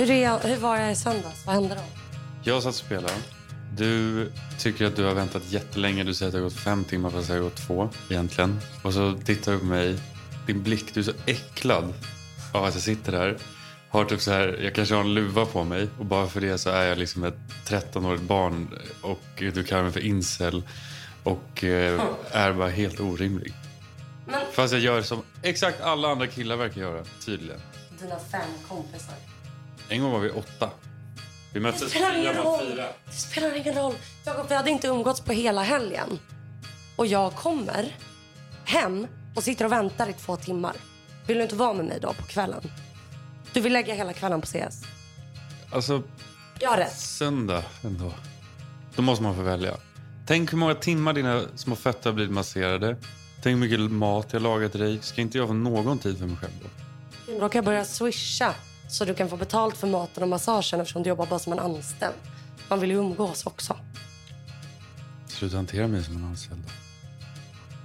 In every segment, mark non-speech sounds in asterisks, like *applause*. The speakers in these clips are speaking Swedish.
Hur, är jag, hur var jag i söndags? Vad hände då? Jag satt och spelade. Du tycker att du har väntat jättelänge. Du säger att det har gått fem timmar fast det har gått två egentligen. Och så tittar du på mig. Din blick, du är så äcklad av att jag sitter där. Har typ så här, jag kanske har en luva på mig och bara för det så är jag liksom ett 13-årigt barn och du kallar mig för incel och eh, är bara helt orimlig. Men Fast jag gör som exakt alla andra killar verkar göra, tydligen. dina fem kompisar. En gång var vi åtta. Vi Det möttes spelar fyra ingen roll. Det spelar ingen roll. Jakob, vi hade inte umgåtts på hela helgen. Och jag kommer hem och sitter och väntar i två timmar. Vill du inte vara med mig då på kvällen? Du vill lägga hela kvällen på CS. Alltså, Jag har rätt. söndag ändå. Då måste man få välja. Tänk hur många timmar dina små fötter har blivit masserade. Tänk hur mycket mat jag lagat till dig. Ska inte jag få någon tid för mig själv då? Då kan jag börja swisha så du kan få betalt för maten och massagen eftersom du jobbar bara som en anställd. Man vill ju umgås också. Sluta hantera mig som en anställd.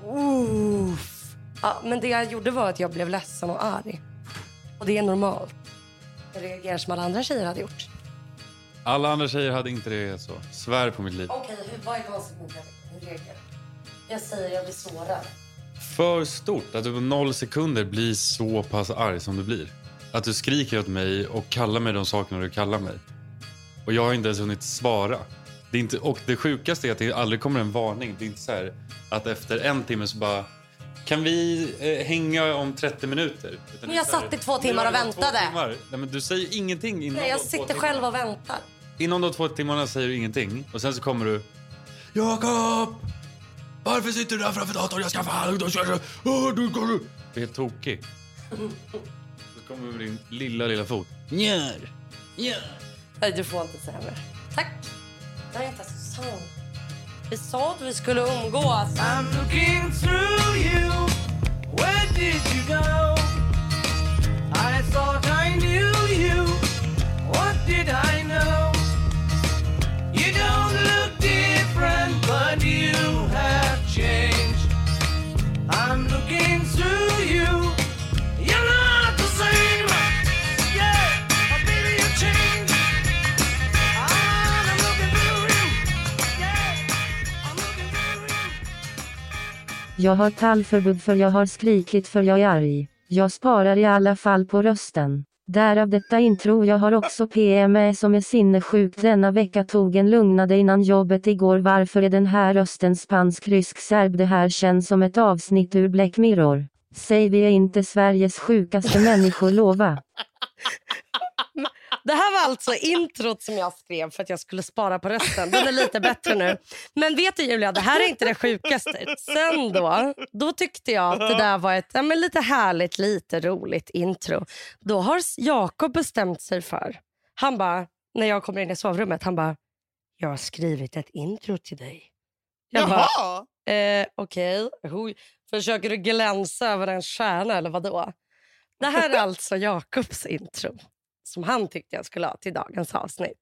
Uff. Ja, men det jag gjorde var att jag blev ledsen och arg. Och det är normalt. Jag reagerar som alla andra tjejer hade gjort. Alla andra tjejer hade inte det så. Svär på mitt liv. Okej, hur, vad är konstigt med? Hur reagerar? Jag säger jag blir sårad. För stort att du på noll sekunder blir så pass arg som du blir. Att du skriker åt mig och kallar mig de sakerna du kallar mig. Och jag har inte ens hunnit svara. Det inte, och det sjukaste är att det aldrig kommer en varning. Det är inte så här att efter en timme så bara kan vi eh, hänga om 30 minuter? Utan Men jag satt i två "Nu timmar och väntade." timmar." Nej, men du säger ingenting innan Nej, jag sitter själv och väntar. Inom de två timmarna säger du ingenting och sen så kommer du Jakob! Varför sitter du där framför datorn? Jag ska fan... Du *laughs* är helt tokig. Kommer med din lilla, lilla fot. Njör! Njör! Nej, du får inte säga mer. Tack. Det är inte så sant. Vi sa att vi skulle umgås. I'm looking through you. Where did you go? I thought I knew you. What did I know? You don't look different, but you have changed. I'm Jag har tallförbud för jag har skrikit för jag är arg. Jag sparar i alla fall på rösten. Därav detta intro jag har också PMS som är sinnessjuk. denna vecka tog en lugnade innan jobbet igår varför är den här rösten spansk rysk serb det här känns som ett avsnitt ur Black Mirror. Säg vi är inte Sveriges sjukaste människor lova. *laughs* Det här var alltså introt som jag skrev för att jag skulle spara på rösten. Den är lite bättre nu. Men vet du Julia, det här är inte det sjukaste. Sen då, då tyckte jag att det där var ett ja, men lite härligt, lite roligt intro. Då har Jakob bestämt sig för, han bara, när jag kommer in i sovrummet, han bara, jag har skrivit ett intro till dig. Jag bara, Jaha! Eh, Okej, Oj, försöker du glänsa över en stjärna eller vad då? Det här är alltså Jakobs intro som han tyckte jag skulle ha till dagens avsnitt.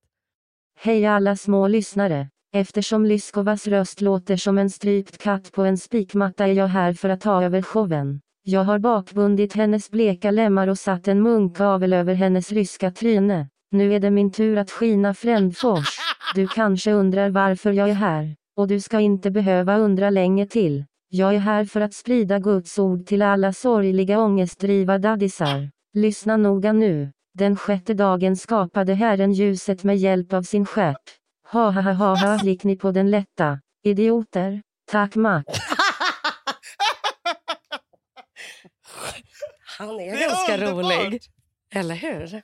Hej alla små lyssnare. Eftersom Lyskovas röst låter som en strypt katt på en spikmatta är jag här för att ta över showen. Jag har bakbundit hennes bleka lemmar och satt en munkavel över hennes ryska tryne. Nu är det min tur att skina Frändfors. Du kanske undrar varför jag är här. Och du ska inte behöva undra länge till. Jag är här för att sprida Guds ord till alla sorgliga ångestdriva daddisar. Lyssna noga nu. Den sjätte dagen skapade Herren ljuset med hjälp av sin stjärt. Ha ha ha ha ha gick ni på den lätta. Idioter. Tack Mac. *laughs* Han är, Det är ganska underbart. rolig. Eller hur?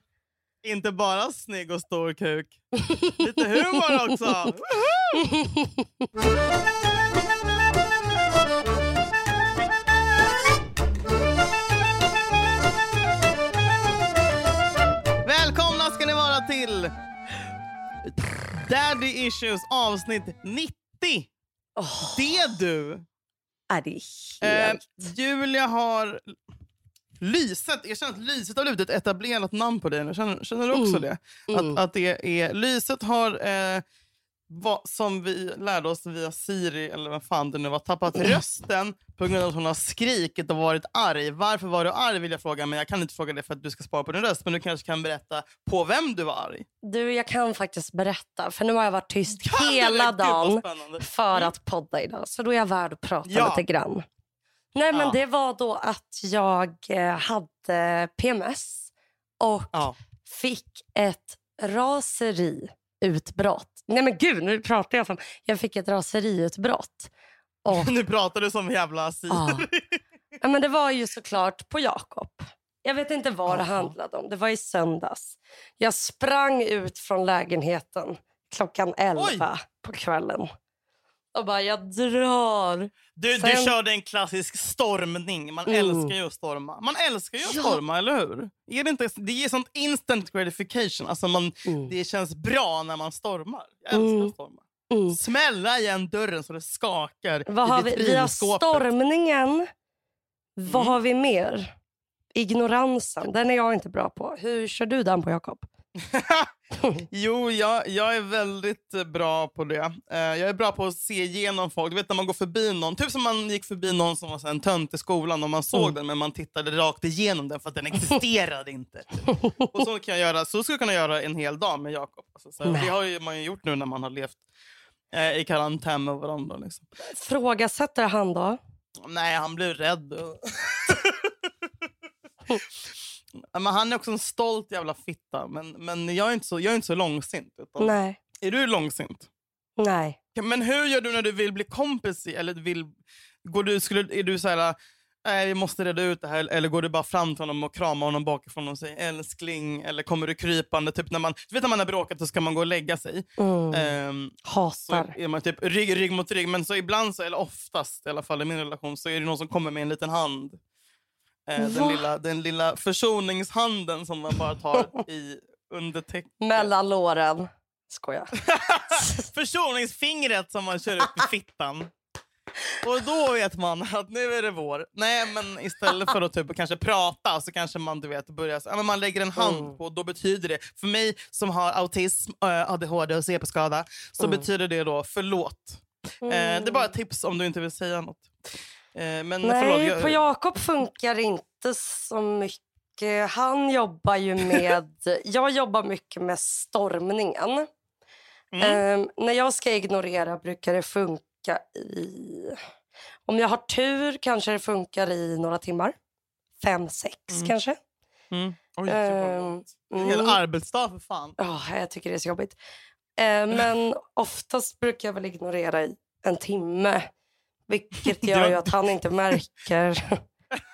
Inte bara snygg och stor kuk. Lite humor också. Woho! *laughs* *laughs* till Daddy Issues avsnitt 90. Åh, Det du! är det Eh, helt... Julia har Lyset. Jag känner att Lyset har blivit ett etablerat namn på dig nu. Känner, känner du också Mm. det? Mm. Att, att det är, Lyset har, eh, va, som vi lärde oss via Siri, eller vad fan det nu var, tappat rösten på grund av att hon har skrikit och varit arg. Varför var du arg vill jag fråga, men jag kan inte fråga det för att du ska spara på din röst. Men du kanske kan berätta på vem du var arg. Du, jag kan faktiskt berätta. För nu har jag varit tyst det? hela dagen för Mm. att podda idag. Så då är jag värd att prata Ja. lite grann. Nej, men Ja. det var då att jag eh, hade PMS och Ja. fick ett raseriutbrott. Nej men gud, nu pratar jag som... Jag fick ett raseriutbrott. Och, *laughs* Nu pratar du som jävla Siri. ja. *laughs* ja, men det var ju såklart på Jakob. Jag vet inte vad det handlade om. Det var i söndags. Jag sprang ut från lägenheten klockan 11 på kvällen. Och bara, jag drar. Du, du Sen- körde en klassisk stormning. Man Mm. älskar ju att storma. Man älskar ju att Ja. storma, eller hur? Är det, inte, det ger sånt instant gratification. Alltså man, Mm. Det känns bra när man stormar. Jag älskar Mm. att storma. Mm. Smälla igen dörren så det skakar Vad i har vi? Vi har stormningen. Vad Mm. har vi mer? Ignoransen. Den är jag inte bra på. Hur kör du den på, Jakob? *laughs* Jo, jag, jag är väldigt eh, bra på det. Eh, jag är bra på att se igenom folk. Du vet när man går förbi någon. Typ som man gick förbi någon som var en tönt i skolan och man såg Mm. den men man tittade rakt igenom den för att den *laughs* existerade inte. Och så, kan jag göra, så skulle jag kunna göra en hel dag med Jakob. Alltså, det har ju man ju gjort nu när man har levt eh, i karantän med varandra. Liksom. Frågasätter han då? Nej, han blir rädd. *laughs* men han är också en stolt jävla fitta. Men, men jag, är inte så, jag är inte så långsint. Utan, Nej. Är du långsint? Nej. Men hur gör du när du vill bli kompis? Eller vill, går du, skulle, är du så här, nej vi måste reda ut det här. Eller går du bara fram till honom och kramar honom bakifrån och säger älskling? Eller kommer du krypande? Typ när man, du vet när man har bråkat så ska man gå och lägga sig. Mm. Ehm, så Hatar. är man typ rygg, rygg mot rygg. Men så ibland, så, eller oftast i alla fall i min relation, så är det någon som kommer med en liten hand. Eh, den, lilla, den lilla försoningshanden som man bara tar i undertecknet. *laughs* Mellan låren. Skojar. *laughs* Försoningsfingret som man kör upp i fittan. Och då vet man att nu är det vår. Nej, men istället för att typ kanske prata så kanske man du vet börjar, ja, men man lägger en hand Mm. på och då betyder det, för mig som har autism, ADHD och CP-skada, så Mm. betyder det då förlåt. Eh, det är bara ett tips om du inte vill säga något. Eh, men Nej, förlåt, jag- på Jakob funkar inte så mycket. Han jobbar ju *laughs* med... jag jobbar mycket med stormningen. Mm. Ehm, när jag ska ignorera brukar det funka i... Om jag har tur kanske det funkar i några timmar. Fem, sex Mm. kanske. Mm. Oj, var en hel mm. arbetsdag för fan. Ja, jag tycker det är så jobbigt. Eh, men *laughs* oftast brukar jag väl ignorera i en timme. Vilket gör ju att han inte märker *laughs*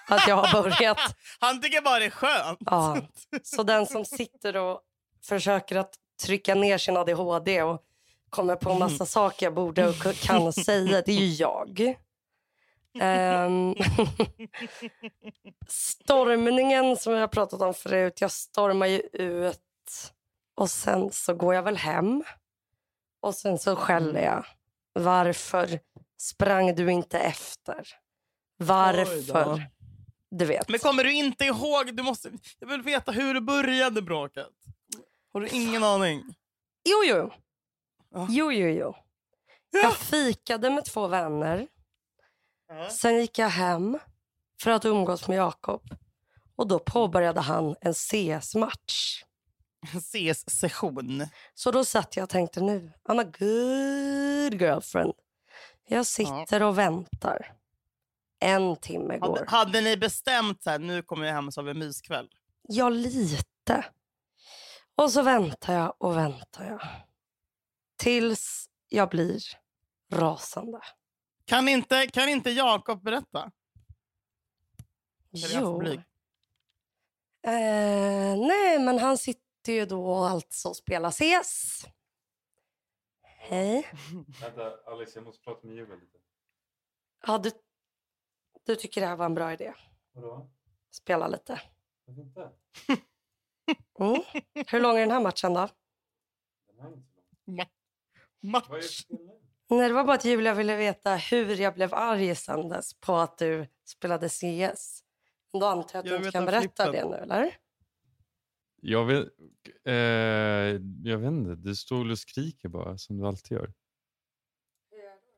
att jag har börjat. Han tycker bara det är skönt. Ja. Så den som sitter och försöker att trycka ner sin ADHD och kommer på en massa saker jag borde och kan säga, det är ju jag. Ehm, *laughs* stormningen som jag har pratat om förut, jag stormar ju ut och sen så går jag väl hem. Och sen så skäller jag. Varför sprang du inte efter? Varför? Du vet. Men kommer du inte ihåg? Du måste, jag vill veta hur det började bråket. Har du ingen aning? Jo, jo. Ja. Jo, jo, jo. Jag fikade med två vänner. Sen gick jag hem för att umgås med Jakob. Och då påbörjade han en CS-match. CS-session. Så då satt jag och tänkte nu, I'm a good girlfriend. Jag sitter och väntar. En timme går. Hade, hade ni bestämt så här, nu kommer jag hem så har vi en myskväll? Ja, lite. Och så väntar jag och väntar jag. Tills jag blir rasande. Kan inte, kan inte Jakob berätta? Jo. Eh, nej, men han sitter ju då alltså och spelar CS. Hej. *laughs* Vänta, Alex, jag måste prata med Joel lite. Ja, du, du tycker det här var en bra idé? Vadå? Spela lite. Varför inte? *laughs* Mm. Hur lång är den här matchen då? Den är inte så lång. Ma- match. Nej, det var bara att Julia ville veta hur jag blev arg i söndags på att du spelade CS. Då antar jag att du Jag inte vet kan berätta flippen. det nu, eller? Jag vet, eh, jag vet inte, du står och skriker bara som du alltid gör.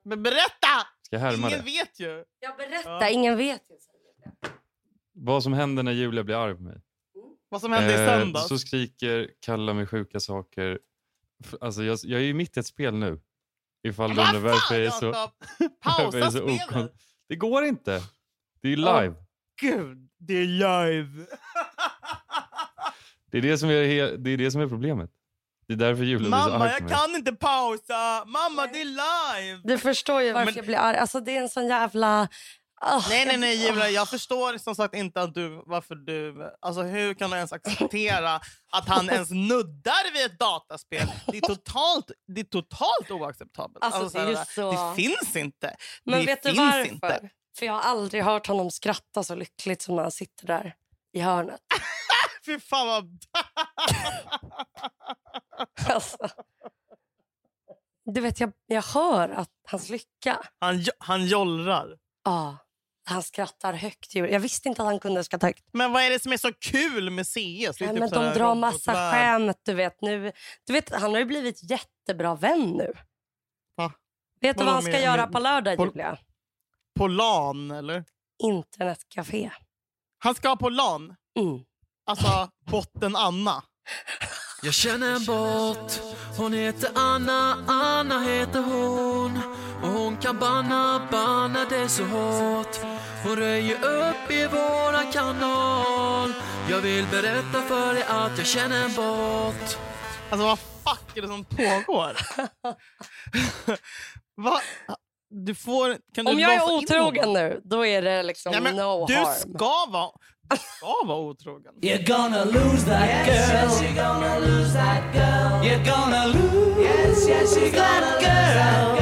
Men berätta! Ska jag härma Ingen det? vet ju. Jag berättar, Ja. ingen vet ju. Vad som händer när Julia blir arg på mig. Vad som hände i Eh, söndags. så skriker, kallar mig sjuka saker. Alltså jag, jag är ju mitt i ett spel nu. Ifall du undrar *laughs* varför jag är så... Pausa är så spelet. okon- Det går inte. Det är live. Gud, det är live. Det är det som är, det är det som är problemet. Det är därför Julia blir så Mamma, arg jag kan inte pausa. Mamma, det är live. Du förstår ju varför Men- jag blir arg. Alltså det är en sån jävla... Ah, Nej, nej, nej, jag- Julia. Jag förstår som sagt inte att du, varför du... Alltså, hur kan du ens acceptera att han *laughs* ens nuddar vid ett dataspel? Det är totalt, det är totalt oacceptabelt. Alltså, det är ju här, så- det finns inte. Men det vet du finns varför? inte. För jag har aldrig hört honom skratta så lyckligt som när han sitter där i hörnet. Fy fan vad... *laughs* Alltså. Du vet, jag, jag hör att hans lycka. Han, han jollrar. Ja, han skrattar högt. Jag visste inte att han kunde skratta högt. Men vad är det som är så kul med CS? Nej, typ men de drar massa robotvärld. skämt. Du vet, nu, du vet, han har ju blivit jättebra vän nu. Va? Vet du vad han ska med- göra med- på lördag, på- Julia? På LAN, eller? Internetcafé. Han ska på LAN. Mm. Alltså, botten Anna. Jag känner en bot, hon heter Anna, Anna heter hon Och hon kan banna, banna det så hårt Hon röjer upp i våran kanal Jag vill berätta för dig att jag känner en bot Alltså vad fuck är det som pågår? *laughs* Va? Du får... Kan du Om jag är otrogen nu, då är det liksom Nej, men no du harm. ska vara... Du ska vara otrogen. You're gonna lose that girl. yes, you're gonna lose that girl. You're gonna lose yes, yes, you're gonna that, girl.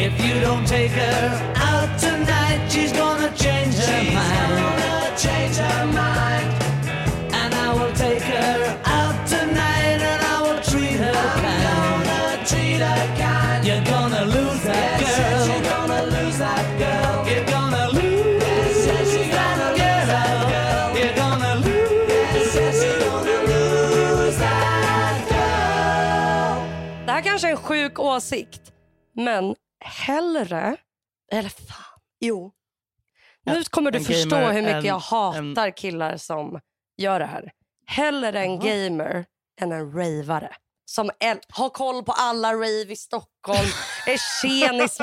If you don't take her out tonight She's gonna change her mind She's gonna change her mind kanske är en sjuk åsikt, men hellre... Eller fan, jo. Nu kommer du en förstå gamer, hur mycket en- jag hatar killar som gör det här. Hellre en gamer än en ravare. Som har koll på alla rave i Stockholm, *laughs* är tjenis,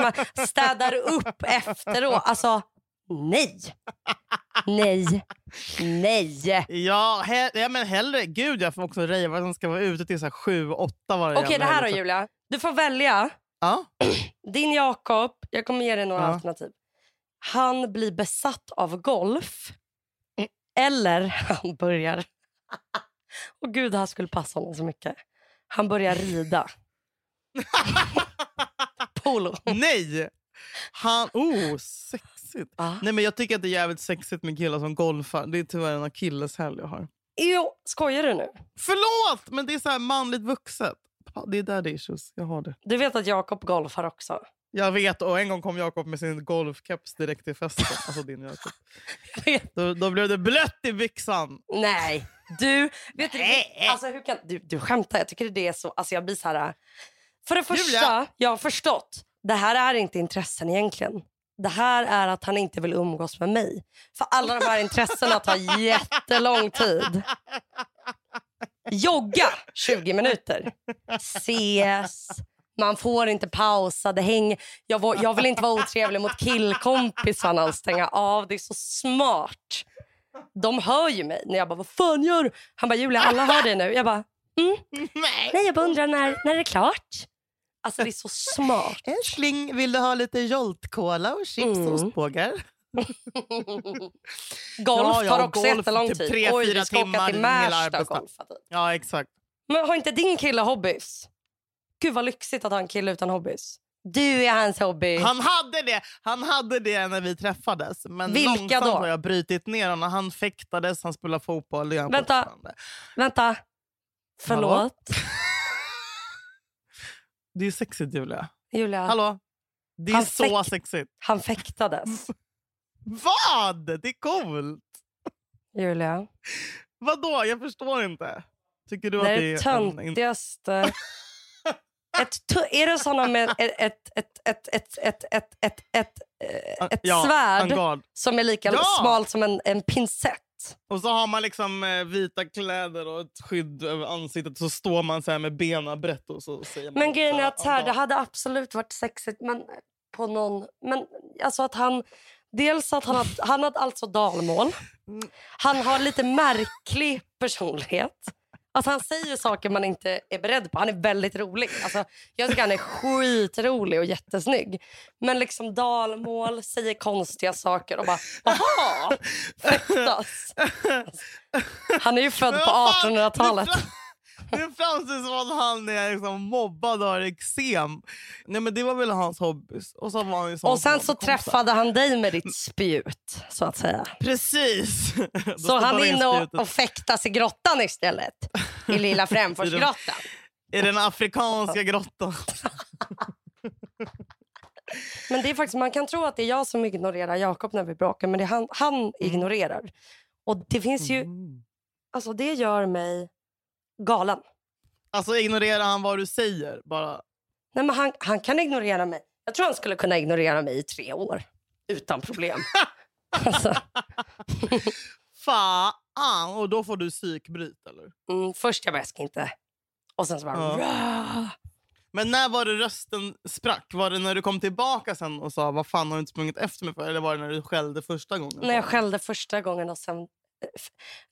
städar upp efteråt. Alltså, nej. Nej. Nej. Ja, he, ja, men hellre... Gud, jag får också rejva som ska vara ute till så här sju, åtta varje Okej, det här då. Julia. Du får välja. Ja. *clears throat* Din Jakob, jag kommer ge dig några Ja. alternativ. Han blir besatt av golf. Eller *laughs* han börjar... *laughs* Och gud, det här skulle passa honom så mycket. Han börjar rida. *laughs* Polo. Nej! Han... Oh, sexigt. Ja. Nej, men jag tycker att det är jävligt sexigt med killar som golfar. Det är tyvärr en akilleshäl jag har. Jo, skojar du nu? Förlåt, men det är så här manligt vuxet. Det är där det är issues. Jag har det. Du vet att Jakob golfar också. Jag vet, och en gång kom Jakob med sin golfkeps direkt till festen. Alltså din Jakob. *laughs* Då, då blev det blött i byxan. Nej, du... Vet du, alltså, hur kan, du, du skämtar, jag tycker det är så... Alltså, jag blir så här... För det första, Julia. jag har förstått. Det här är inte intressen egentligen. Det här är att han inte vill umgås med mig. För alla de här intressena tar jättelång tid. Jogga 20 minuter. Ses. Man får inte pausa. Det häng... jag, jag vill inte vara otrevlig mot killkompisarna och stänga av. Det är så smart. De hör ju mig när jag bara, vad fan gör du? Han bara, Julia alla hör dig nu. Jag bara, mm. Nej. nej jag bara undrar när, när är det klart? Alltså det är så smart. Älskling, vill du ha lite Jolt-cola och chips Mm. och ostbågar? *laughs* Golf Ja, ja, tar också golf, jättelång typ tid. tre, Oj, fyra timmar till Märsta och golfa. Typ. Ja, exakt. Men har inte din kille hobbys? Gud vad lyxigt att ha en kille utan hobbys. Du är hans hobby. Han hade det Han hade det när vi träffades. Men Vilka långsamt då? har jag brutit ner honom. Han fäktades, han spelade fotboll. Vänta. Vänta. Förlåt. *laughs* Det är sexigt, Julia. Julia, Hallå? Det är så sexigt. han fäktades. *laughs* Vad? Det är coolt. Julia, Vadå? Jag förstår inte. Tycker du det att det är... en- en- töntigaste *laughs* ett, är det såna med ett, ett, ett, ett, ett, ett, ett, ett, ett, ett Ja, svärd som är lika Ja! smalt som en, en pincett? Och så har man liksom eh, vita kläder och ett skydd över ansiktet. Så står man så här med benen brett och så säger man... Men grejen är så att så här, det hade absolut varit sexigt men på någon... Men alltså att han... Dels att han hade, han alltså dalmål. Han har lite märklig personlighet. Alltså han säger saker man inte är beredd på. Han är väldigt rolig. Alltså, jag tycker han är skitrolig och jättesnygg. Men liksom dalmål, säger konstiga saker och bara jaha, fettas. *laughs* Han är ju född på vad fan, 1800-talet. Det, fram, det framstår som att han är liksom mobbad och har eksem. Nej men det var väl hans hobbys. Och så var han ju Och sen så träffade han dig med ditt spjut, så att säga. Precis! Så han är in inne och, och fäktas i grottan istället. I lilla *laughs* Främforsgrottan. I den afrikanska grottan. *laughs* Men det är faktiskt, man kan tro att det är jag som ignorerar Jakob när vi bråkar, men det är han, han ignorerar. Och det finns ju, Mm. alltså det gör mig galen. Alltså ignorerar han vad du säger? Bara. Nej, men han, han kan ignorera mig. Jag tror han skulle kunna ignorera mig i tre år. Utan problem. *laughs* alltså, Fan! Och då får du psykbryt eller? mm, först jag bara, jag ska inte. Och sen så bara... Ja. Men när var det rösten sprack? Var det när du kom tillbaka sen och sa vad fan har du inte sprungit efter mig för? Eller var det när du skällde första gången? När jag skällde första gången och sen eh,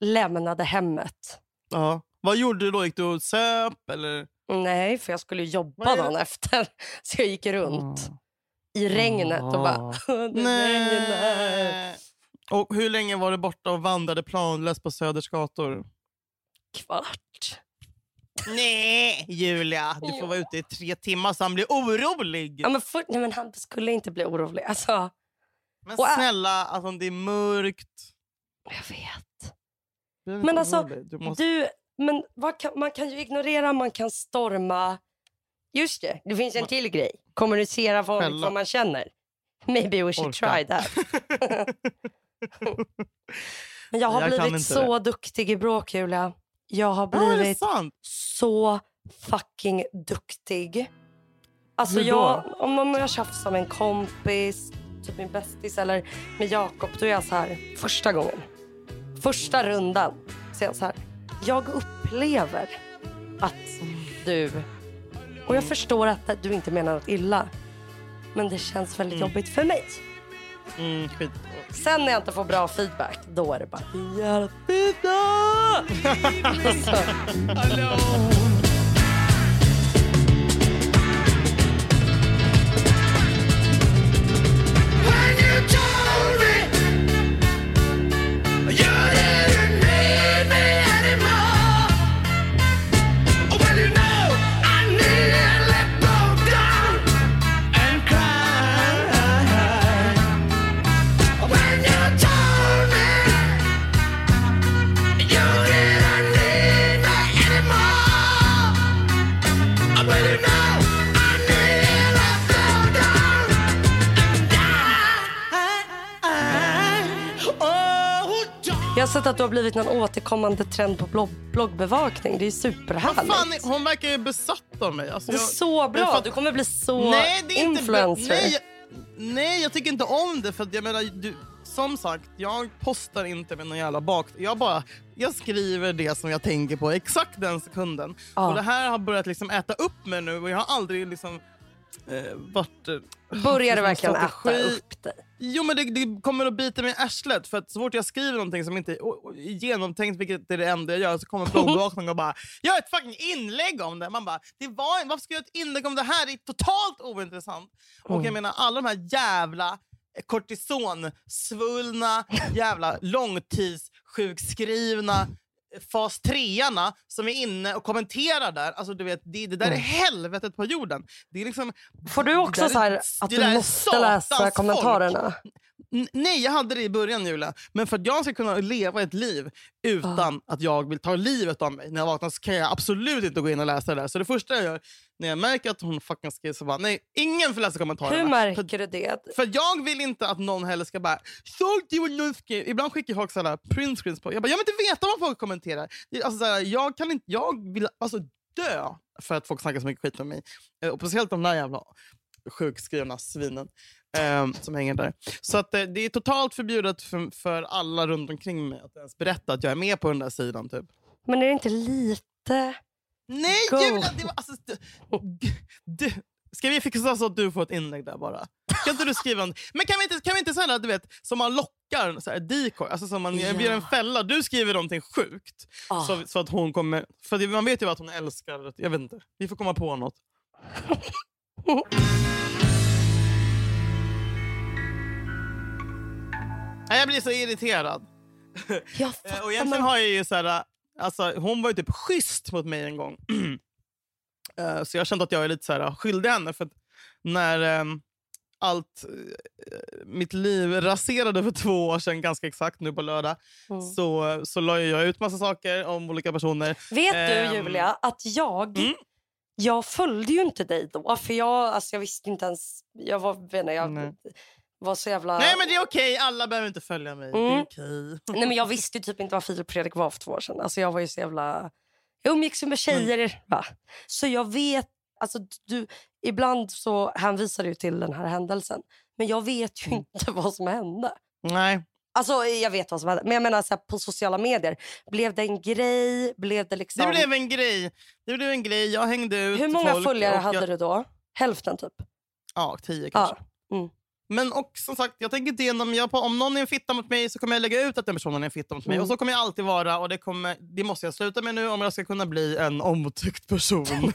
lämnade hemmet. Ja. Vad gjorde du då? Gick du och söp eller? Nej, för jag skulle jobba dagen efter. *laughs* Så jag gick runt i regnet och bara... *laughs* regnar. Nej. Och hur länge var du borta och vandrade planlöst på Söders gator? Kvart. Nej, Julia. Du får vara ute i tre timmar så han blir orolig. Ja, men för, nej, men han skulle inte bli orolig. Alltså, Men snälla, alltså, det är mörkt. jag vet. Men alltså, du måste... Du, men kan, man kan ju ignorera, man kan storma. Just det, det finns en till grej. Kommunicera vad man känner. Maybe we should Orka. try that. *laughs* men jag har Jag blivit så duktig i bråk, Julia. Jag har Ja, det blivit sant? så fucking duktig. Alltså jag, om om jag tjafsar med en kompis, typ min bästis eller med Jakob, då är jag så här första gången. Första rundan är jag så här. Jag upplever att du, och jag förstår att du inte menar något illa, men det känns väldigt jobbigt för mig. Mm. Sen när jag inte får bra feedback, då är det bara hjälpida! *laughs* alltså, blivit en återkommande trend på blogg, bloggbevakning. Det är superhärligt. fan, hon verkar ju besatt av mig. Alltså, det är jag- så bra. fatt- Du kommer bli så nej, det är inte influencer. Nej, jag, nej, jag tycker inte om det. För jag menar, du, som sagt, jag postar inte med någon jävla bak... Jag bara jag skriver det som jag tänker på exakt den sekunden. Ja. Och det här har börjat liksom äta upp mig nu och jag har aldrig liksom eh, varit... eh, Börjar du haft verkligen äta upp dig? Jo men det, det kommer att bita mig i arslet för att så fort jag skriver någonting som inte är genomtänkt, vilket är det enda jag gör, så kommer *laughs* bloggbevakningen och bara “Gör ett fucking inlägg om det!” Man bara det var “Varför ska jag göra ett inlägg om det här? Det är totalt ointressant!” Och Mm. jag menar alla de här jävla kortisonsvullna, jävla långtidssjukskrivna fas 3 som är inne och kommenterar där. Alltså, du vet, det, det där är Mm. helvetet på jorden. Det är liksom, Får du också så här är- att du är måste läsa kommentarerna? N- Nej, jag hade det i början Julia. Men för att jag ska kunna leva ett liv utan att jag vill ta livet av mig när jag vaknar så kan jag absolut inte gå in och läsa det där. Så det första jag gör när jag märker att hon fucking skriver så bara nej, ingen får läsa kommentarerna. Hur För, märker du det? för jag vill inte att någon heller ska bara såg du vad någon skrev? Ibland skickar folk sådana printscreens på. Jag bara, jag vill inte veta vad folk kommenterar. Alltså, såhär, jag kan inte, jag vill, alltså dö för att folk snackar så mycket skit om mig. Eh, Och speciellt de där jävla sjukskrivna svinen eh, som hänger där. Så att, eh, det är totalt förbjudet för, för alla runt omkring mig att ens berätta att jag är med på den där sidan. Typ. Men är det inte lite... Nej Go. Julia! Det var, alltså, du, du, ska vi fixa så att du får ett inlägg där bara? Kan inte du skriva en, Men kan vi inte, kan vi inte säga du vet, som man lockar, så här, decoy, alltså som man Ja. blir en fälla. Du skriver någonting sjukt. Ah. Så, så att hon kommer... För man vet ju att hon älskar... Jag vet inte. Vi får komma på något. Nej, Jag blir så irriterad. Jag Eh, Och egentligen har jag ju så här, alltså, hon var ju typ schysst mot mig en gång. *clears throat* Eh, så jag kände att jag är lite så här, skyldig henne. För när ehm, allt eh, mitt liv raserade för två år sedan, ganska exakt nu på lördag, Mm. så, så la jag ut massa saker om olika personer. Vet Ehm, du Julia att jag, mm. jag följde ju inte dig då. För jag, alltså, jag visste inte ens, jag var, vet inte, jag Nej. Var så jävla... Nej men det är okej, alla behöver inte följa mig. Det är Mm. okej. *laughs* Nej, men jag visste typ inte vad Filip Fredrik var för två år sedan. Alltså, jag var ju så jävla... Jag umgicks ju med tjejer. Va? Så jag vet... Alltså, du, ibland så hänvisar du till den här händelsen. Men jag vet ju Mm. inte vad som hände. Nej. Alltså jag vet vad som hände. Men jag menar så här, på sociala medier. Blev det en grej? Blev det liksom... Det blev en grej. Det blev en grej. Jag hängde ut Hur många följare och hade jag, du då? Hälften typ? Ja, tio kanske. Ja. Mm. Men och som sagt, jag tänker inte igenom, jag, om någon är en fitta mot mig så kommer jag lägga ut att den personen är en fitta mot mig. Mm. Och så kommer jag alltid vara och det, kommer, det måste jag sluta med nu om jag ska kunna bli en omtyckt person. *laughs*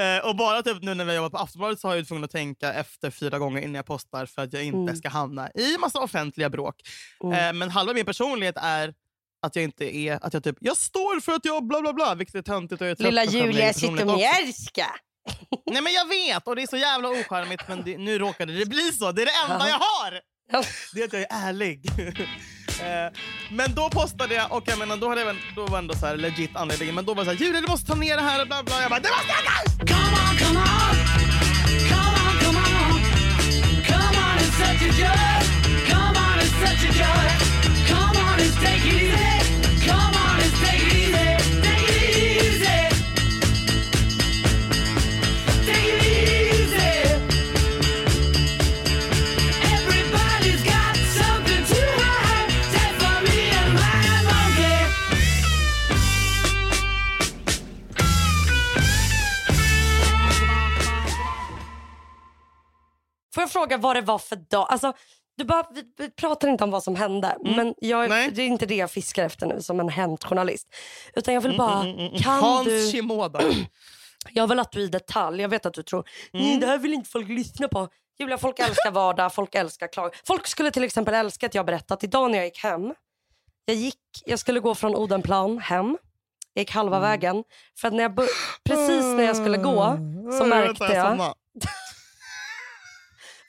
eh, och bara typ nu när vi har jobbat på Aftonbladet så har jag tvungen att tänka efter fyra gånger innan jag postar för att jag inte Mm. ska hamna i massa offentliga bråk. Mm. Eh, men halva min personlighet är att jag inte är, att jag typ, jag står för att jag bla bla bla, vilket är töntigt och jag är Lilla Julia. Zytomierska. Nej men jag vet och det är så jävla ocharmigt men det, nu råkade det bli så. Det är det enda jag har! Ja. Det är att jag är ärlig. *laughs* Eh, men då postade jag och jag menar, då, hade jag, då var ändå så här legit anledningen. Men då var det så här, Julia du måste ta ner det här och bla bla. Jag bara, det måste jag nu! Come on, come on. Come on, come on. Come on and set your joy. Come on and set your joy. Come on and take it easy. Får jag fråga vad det var för dag? Alltså, du bara, vi, pratar inte om vad som hände. Men jag, det är inte det jag fiskar efter nu som en hänt-journalist. Utan jag vill bara, kan Hans du... Shimoda. *clears throat* Jag vill att du i detalj, jag vet att du tror Nej, det här vill inte folk lyssna på. Julia, folk älskar vardag, folk älskar klag. Folk skulle till exempel älska att jag berättat idag när jag gick hem. Jag, gick, jag skulle gå från Odenplan hem. Jag gick halva vägen. För att när jag *gasps* precis när jag skulle gå så märkte jag. *laughs*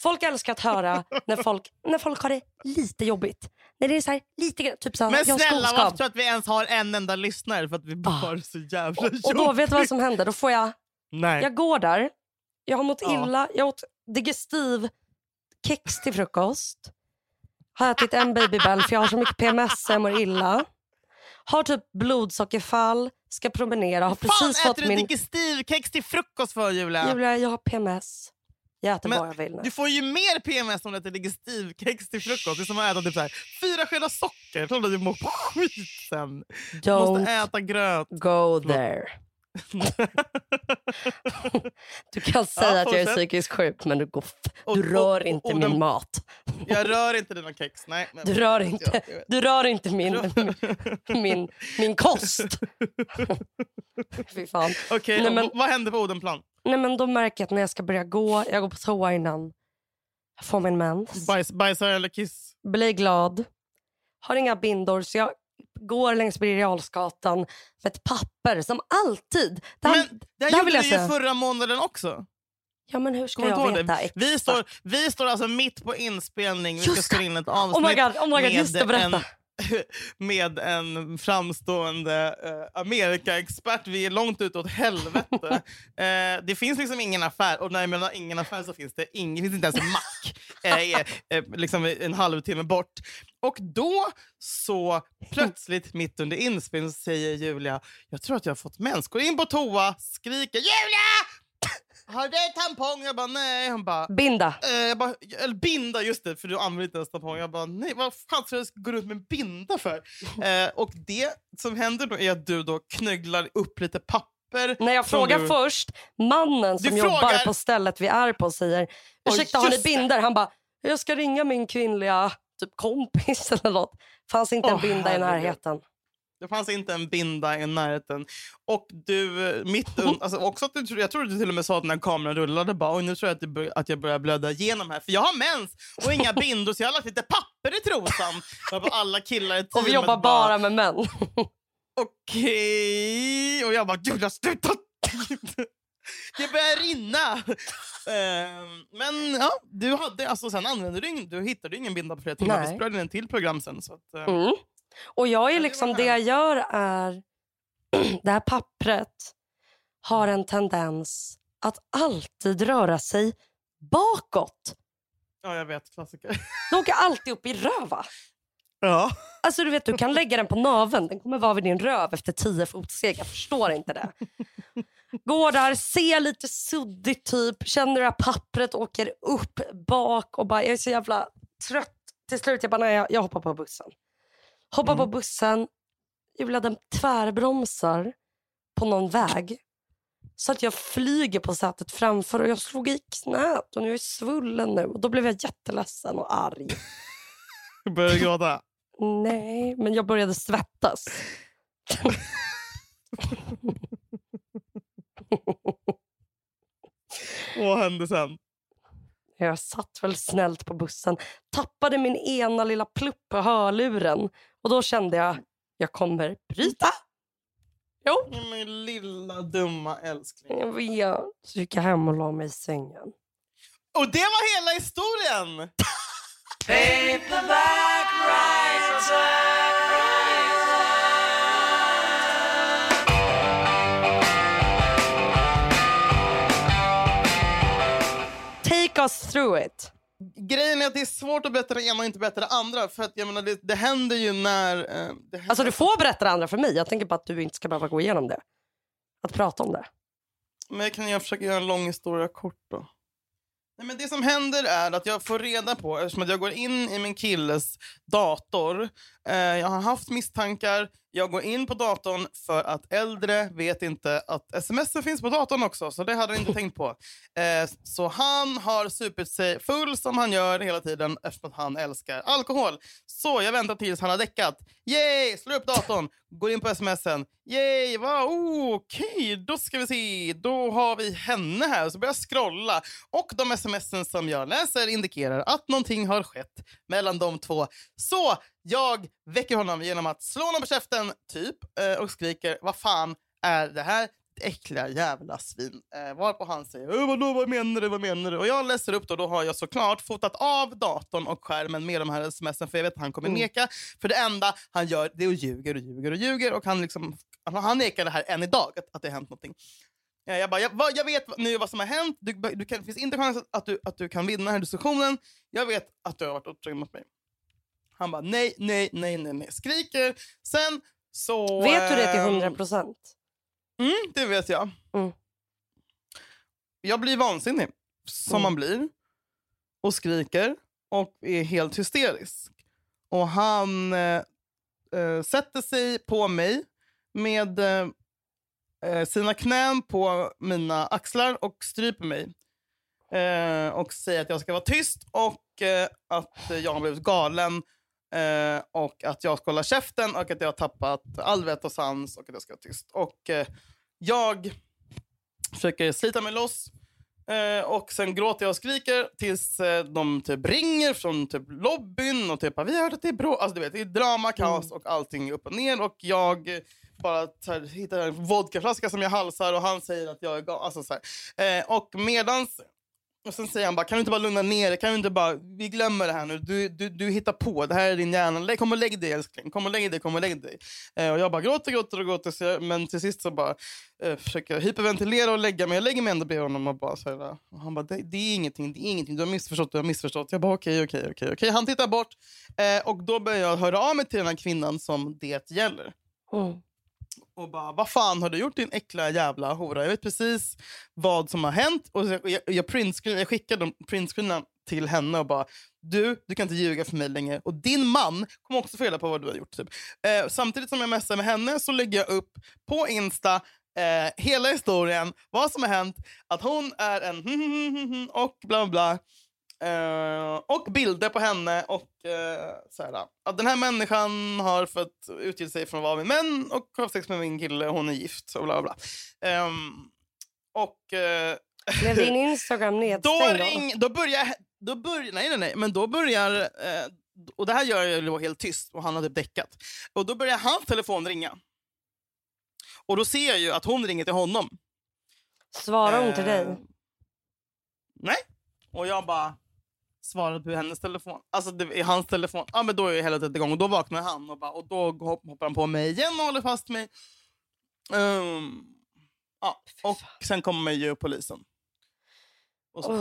Folk älskar att höra när folk, när folk har det lite jobbigt. När det är så här, lite typ så här, Men jag snälla varför tror du att vi ens har en enda lyssnare? För att vi bara har så jävla Och, och då, vet du vad som händer? Då får jag Nej. Jag går där, jag har mått illa, jag åt digestiv kex till frukost. Har ätit en babybell för jag har så mycket PMS så jag mår illa. Har typ blodsockerfall, ska promenera, har Fan precis äter fått du min... digestivkex till frukost för Julia? Julia, jag har PMS. Jag äter Men vad jag vill nu. Du får ju mer PMS om du äter digestivkex till frukost. Det är som att äta typ så här, fyra skedar socker. Tror att du mår skit sen. Du Don't måste äta gröt. go there. *laughs* Du kan säga att jag är psykiskt sjuk men du, går Och- du rör och- inte och min den- mat. Jag rör inte dina kex. Nej, men- Du rör Ja, inte, jag du rör inte min, *laughs* min, min kost. *laughs* Fy fan. Okej, Nej, men- vad hände på Odenplan? Nej, men då märker jag att när jag ska börja gå, jag går på toa innan. Jag får min mens. Bajs, bajsar eller kiss? Blir glad. Har inga bindor så jag går längs Birger med ett papper som alltid. Det här, Men det det här här gjorde du ju förra månaden också. Ja men hur ska Kommer jag veta det? Vi står, vi står alltså mitt på inspelning. Vi ska spela in ett Oh avsnitt my god, oh my god med en *laughs* med en framstående eh, Amerikaexpert. Vi är långt ut åt helvete. *laughs* eh, det finns liksom ingen affär. Och när jag menar ingen affär så finns det ingen, finns inte ens en mack. *laughs* Eh, eh, liksom en halvtimme bort. Och då så plötsligt mitt under inspelningen säger Julia, jag tror att jag har fått mens. Går in på toa, skriker Julia! Har du tampong? Jag bara nej. Hon bara Binda. Eh, jag bara, eller binda, just det, för du använder inte ens tampong. Jag bara, nej, vad fan ska jag gå runt med en binda för? *laughs* Eh, och det som händer då är att du då knögglar upp lite papper. När jag frågar du... först, mannen som Du jobbar frågar- på stället vi är på säger ursäkta har ni binder? Han bara jag ska ringa min kvinnliga typ kompis eller något. Fanns inte en Åh, binda i herregud. närheten. Det fanns inte en binda i närheten. Och du, eh, mitt *laughs* un... alltså också att du, jag tror att du till och med sa att när kameran rullade, bara, Oj, nu tror jag att, det bör... att jag börjar blöda igenom här. För jag har mens och inga *laughs* bindor, så jag har lagt lite papper i trosan. Alla killar i teamet *laughs* Och vi jobbar bara med män. Okej. Och jag bara, Julia sluta! det börjar rinna. Ehm, men ja, du hade alltså sen använde du, du hittade ingen binda på flera timmar. Vi spelade in en till program sen. Så att, eh, Mm. Och jag är liksom, det jag gör är, *clears throat* det här pappret har en tendens att alltid röra sig bakåt. Ja, jag vet. Klassiker. *laughs* Det åker alltid upp i röva. Ja. Alltså du vet, du kan lägga den på naveln. Den kommer vara vid din röv efter tio fotsteg. Jag förstår inte det. Går där, ser lite suddigt typ. Känner hur pappret åker upp, bak och bara, jag är så jävla trött. Till slut jag bara, nej jag, jag hoppar på bussen. Hoppar på bussen. Julia den tvärbromsar på någon väg. Så att jag flyger på sätet framför och jag slog i knät och nu är jag svullen nu. Och då blev jag jätteledsen och arg. *laughs* Började gråta. Nej, men jag började svettas. *laughs* Vad hände sen? Jag satt väl snällt på bussen, tappade min ena lilla plupp på hörluren och då kände jag, jag kommer bryta. Jo, Min lilla dumma älskling. jag vet. Så gick jag hem och la mig i sängen. Och det var hela historien! Paperback writer. Take us through it. Grejen är att det är svårt att berätta det ena och inte berätta det andra. För att jag menar, det, det händer ju när... Eh, händer... Alltså du får berätta det andra för mig. Jag tänker bara att du inte ska behöva gå igenom det. Att prata om det. Men kan jag försöka göra en lång historia kort då? Nej, men det som händer är att jag får reda på, eftersom att jag går in i min killes dator. Eh, jag har haft misstankar. Jag går in på datorn för att äldre vet inte att sms finns på datorn också. Så det hade jag inte *laughs* tänkt på. Eh, så han har supit sig full som han gör hela tiden eftersom att han älskar alkohol. Så jag väntar tills han har däckat. Yay! Slår upp datorn, går in på smsen. Yay! Va? Oh, Okej, då ska vi se. Då har vi henne här. Så börjar jag scrolla. Och de smsen som jag läser indikerar att någonting har skett mellan de två. Så jag väcker honom genom att slå honom på käften, typ, eh, och skriker vad fan är det här? Äckliga jävla svin. Eh, varpå han säger "Eh, vadå, vad menar du, vad menar du? Och jag läser upp då, då har jag såklart fotat av datorn och skärmen med de här smsen för jag vet att han kommer neka. För det enda han gör det är att ljuger och ljuger och ljuger och han, liksom, han nekar det här än idag, att, att det har hänt någonting. Eh, Jag, bara, jag, vad, jag vet nu vad som har hänt. Du, du kan, det finns inte chans att du, att du kan vinna den här diskussionen. Jag vet att du har varit otrogen mot mig. Han bara nej, nej, nej, nej, nej. Skriker. Sen så... Vet du det till ehm, 100 procent? Mm, det vet jag. Mm. Jag blir vansinnig, som Mm. man blir. Och skriker och är helt hysterisk. Och han eh, eh, sätter sig på mig med eh, eh, sina knän på mina axlar och stryper mig. Eh, och säger att jag ska vara tyst och eh, att jag har blivit galen. Eh, och att jag ska hålla käften och att jag har tappat all vett och sans och att jag ska vara tyst. Och eh, jag försöker slita mig loss. Eh, och sen gråter jag och skriker tills eh, de typ ringer från typ lobbyn och typ vi hörde att det är bra. Alltså du vet, det är drama, kaos och allting upp och ner. Och jag eh, bara här, hittar en vodkaflaska som jag halsar och han säger att jag är galen. Alltså, så här. eh, och medans och sen säger han bara, kan du inte bara lugna ner dig? Kan du inte bara, vi glömmer det här nu. Du, du, du hittar på, det här är din hjärna. Lägg- Kom och lägg dig älskling. Kom och lägg dig, kom och lägg dig. Eh, och jag bara gråter, gråter och gråter. Så jag, men till sist så bara eh, försöker jag hyperventilera och lägga mig. Jag lägger mig ändå bredvid honom och bara så här, och han bara, det, det är ingenting, det är ingenting. Du har missförstått, du har missförstått. Jag bara okej, okay, okej, okay, okej. Okay, okay. Han tittar bort eh, och då börjar jag höra av mig till den här kvinnan som det gäller Mm och bara vad fan har du gjort din äckla jävla hora? Jag vet precis vad som har hänt. Och så, jag, jag, printscreen, jag skickade printscreenen till henne och bara du, du kan inte ljuga för mig längre. Och din man kommer också få reda på vad du har gjort. Typ. Eh, samtidigt som jag messar med henne så lägger jag upp på Insta eh, hela historien, vad som har hänt, att hon är en *laughs* och bla bla bla. Eh, och bilder på henne och eh, så här, att den här människan har fått utge sig från att vara med män och har sex med min kille hon är gift och bla bla. bla. Ehm, och eh, Blev din *laughs* Instagram då, nedstängd då? ring, då börjar... Då börjar nej, nej, nej. Men då börjar... Eh, och det här gör jag ju helt tyst och han hade däckat. Och då börjar hans telefon ringa. Och då ser jag ju att hon ringer till honom. Svarar hon till Eh, dig? Nej. Och jag bara svarade på hennes telefon. Alltså det, i hans telefon. Ja men då är helvetet igång. Och då vaknar han och, bara, och då hopp- hoppar han på mig igen och håller fast mig. Ehm, ja. Och sen kommer ju polisen. Och så.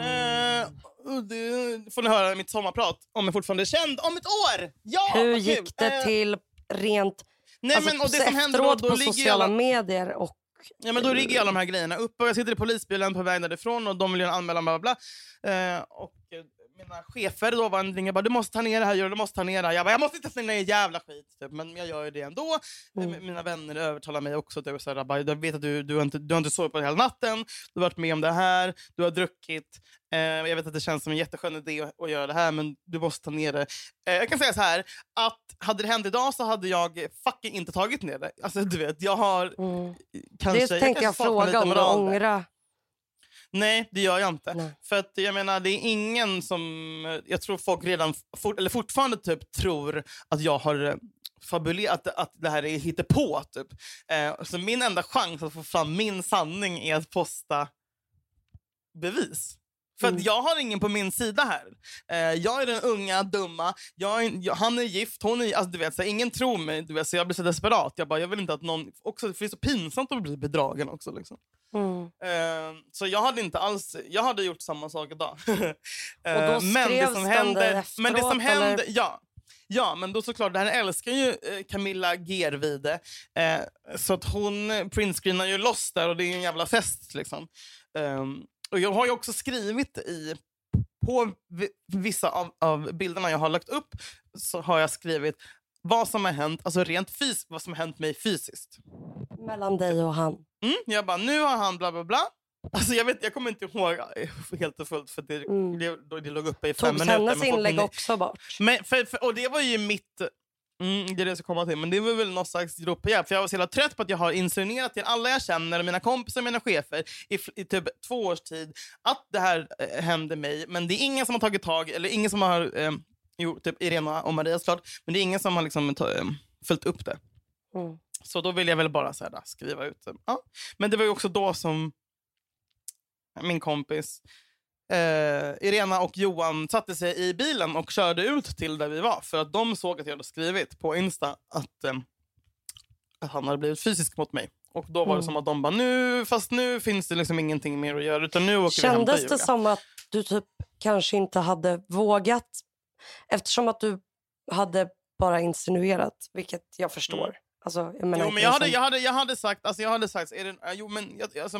Eh, och det får ni höra mitt sommarprat om jag fortfarande är känd om ett år. Ja, Hur gick det Eh, till rent Nej, alltså, men, och det som händer då, då på ligger sociala alla, medier? Och, ja, men då ligger ju alla de här grejerna uppe och jag sitter i polisbilen på väg därifrån och de vill göra en anmälan bla bla bla. Eh, och eh, mina chefer då var en ringer bara du måste ta ner det här, du måste ta ner det här. Jag bara jag måste inte ta ner jävla skit typ, men jag gör ju det ändå. Mm. Eh, Mina vänner övertalar mig också. Typ, så här, bara, jag vet att du, du, har inte, du har inte sovit på hela natten, du har varit med om det här, du har druckit. Eh, jag vet att det känns som en jätteskön idé att, att göra det här, men du måste ta ner det. Eh, jag kan säga så här, att hade det hänt idag så hade jag fucking inte tagit ner det. Alltså du vet, jag har mm. kanske... Det tänkte jag lite fråga om du ångrar. Nej, det gör jag inte. Nej. För att jag menar, det är ingen som... Jag tror folk redan, for, eller fortfarande typ tror att jag har eh, fabulerat, att, att det här är hittepå. Typ. Eh, så min enda chans att få fram min sanning är att posta bevis. För Mm. att jag har ingen på min sida här. Eh, jag är den unga, dumma. Jag är, jag, han är gift, hon är... Alltså, du vet, så här, ingen tror mig, du vet, så jag blir så desperat. Jag, bara, jag vill inte att någon... Också, det är så pinsamt att bli bedragen också. Liksom. Mm. Eh, så jag hade inte alls, jag hade gjort samma sak idag. Eh, *laughs* Och då men det som hände, där men det som efteråt, eller? hände, ja. Ja, men då såklart, det här älskar ju eh, Camilla Gervide. Eh, så att hon printscreenar ju loss där och det är en jävla fest liksom. Ehm, och jag har ju också skrivit i, på vi- vissa av, av bilderna jag har lagt upp så har jag skrivit vad som har hänt, alltså rent fys vad som har hänt mig fysiskt. Mellan dig och han. Mm, jag bara, nu har han bla bla bla. Alltså jag, vet, jag kommer inte ihåg eh, helt och fullt för det, Mm. det, det låg uppe i fem Togs minuter. hennes men folk inlägg också bort? Men för, för, och det var ju mitt... Mm, det är det jag ska komma till. Men det var väl någon slags hjälp. För jag var så trött på att jag har insinuerat till alla jag känner, mina kompisar och mina chefer i, i typ två års tid att det här eh, hände mig. Men det är ingen som har tagit tag, eller ingen som har... Eh, jo, typ Irena och Maria såklart. Men det är ingen som har liksom, ta, eh, följt upp det. Mm. Så då vill jag väl bara så här, skriva ut det. Ja. Men det var ju också då som min kompis eh, Irena och Johan satte sig i bilen och körde ut till där vi var. För att de såg att jag hade skrivit på Insta att, eh, att han hade blivit fysisk mot mig. Och då var det Mm. som att de bara, nu, fast nu finns det liksom ingenting mer att göra. Utan nu åker vi Kändes det Julia. som att du typ kanske inte hade vågat eftersom att du hade bara insinuerat, vilket jag förstår. Alltså, jag menar. Jo, men jag hade, jag hade, jag hade sagt, alltså jag hade sagt, är det, jo men jag, alltså,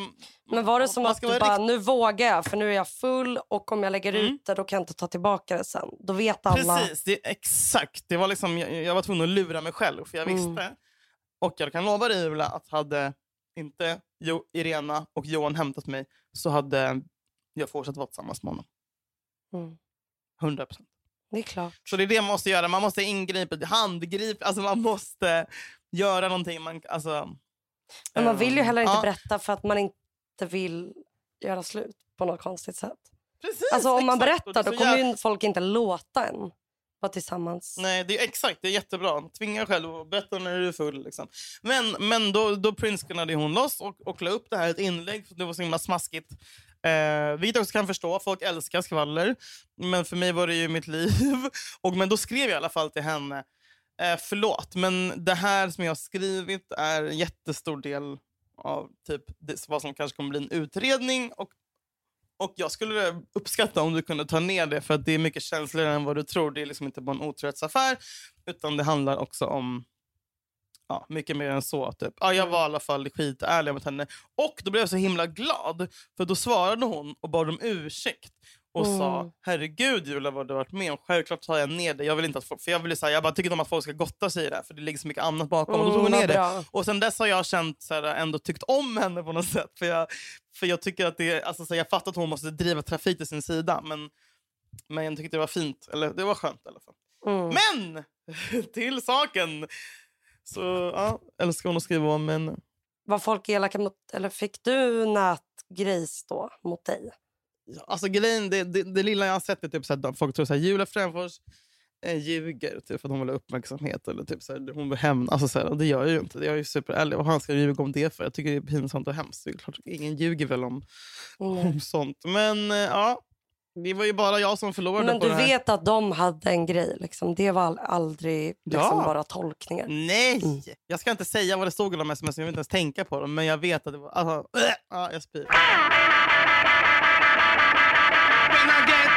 Men var det som att du bara, rikt- nu vågar jag för nu är jag full och om jag lägger Mm. ut det då kan jag inte ta tillbaka det sen. Då vet alla. Precis, det, exakt. Det var liksom, jag, jag var tvungen att lura mig själv för jag Mm. visste. Och jag kan lova dig Julia att hade inte jo, Irena och Johan hämtat mig så hade jag fortsatt vara tillsammans med honom. Mm. 100 procent. Det är klart. Så det är det man måste göra. Man måste ingripa, handgripa, alltså man måste göra någonting. Man, alltså, Men man vill ju ehm, heller inte ja, berätta för att man inte vill göra slut på något konstigt sätt. Precis, Alltså om man exakt. Berättar då kommer jävla- folk inte låta en vara tillsammans. Nej, det är exakt. Det är jättebra. Tvinga själv och berätta när du är full. Liksom. Men, men då, då printscreenade hon loss och, och la upp det här ett inlägg. För det var så himla smaskigt. Eh, vilket jag också kan förstå. Folk älskar skvaller. Men för mig var det ju mitt *laughs* liv. Och, men då skrev jag i alla fall till henne. Eh, förlåt, men det här som jag har skrivit är en jättestor del av typ det, vad som kanske kommer bli en utredning. Och, och Jag skulle uppskatta om du kunde ta ner det, för det är mycket känsligare än vad du tror. Det är liksom inte bara en otrohetsaffär, utan det handlar också om ja, mycket mer än så. Typ. Ja, jag var i alla fall skitärlig mot henne. Och då blev jag så himla glad, för då svarade hon och bad om ursäkt. Och sa, Mm. herregud Julia vad du har varit med om. Självklart tar jag ner det. Jag vill inte att folk, för jag, vill säga, jag bara tycker inte om att folk ska gotta sig i det här, för det ligger så mycket annat bakom. och då tog hon Mm, ner det. Och sen dess har jag känt så här, ändå tyckt om henne på något sätt. För jag, för jag tycker att det, alltså, så här, jag fattar att hon måste driva trafik till sin sida. Men, men jag tyckte det var fint. Eller det var skönt i alla fall. Mm. Men! *laughs* Till saken! Så ja, älskar hon att skriva om. Men Var folk elaka mot... Eller fick du nätgrejs då mot dig? Alltså grejen, det, det, det lilla jag har sett är typ här, folk tror att Julia Fränfors eh, ljuger typ, för att hon vill ha uppmärksamhet. Eller typ så här, hon vill hämna. Alltså, så här, och det gör jag ju inte. Jag är ju superärlig. Vad fan ska jag ljuga om det för? Jag tycker det är pinsamt och hemskt. Det är klart, ingen ljuger väl om, Mm. om sånt. Men eh, ja, det var ju bara jag som förlorade Men på du vet att de hade en grej. Liksom. Det var aldrig liksom, Ja. bara tolkningar. Nej! Mm. Jag ska inte säga vad det stod i de sms, jag vill inte ens tänka på dem. Men jag vet att det var... Alltså, äh, *clears throat* ja, jag spyr.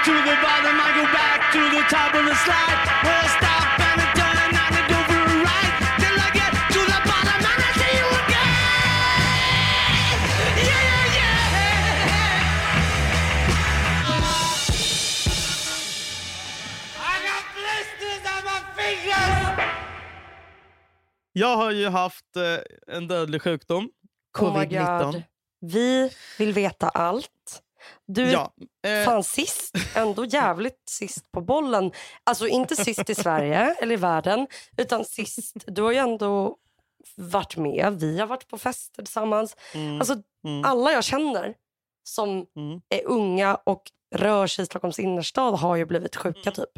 To the bottom, I go back to the top of the slide. Where I stop and I turn and I go for a ride. Till I get to the bottom and I see you again. Yeah, yeah, yeah. I got blisters on my fingers. Jag har ju haft eh, en dödlig sjukdom. Oh my Covid-19. God. Vi vill veta allt. Du ja, eh, fan sist, ändå jävligt sist på bollen. Alltså inte sist i Sverige eller i världen, utan sist. Du har ju ändå varit med. Vi har varit på fester tillsammans. mm, Alltså mm, alla jag känner som mm. är unga och rör sig i Stockholms innerstad har ju blivit sjuka typ.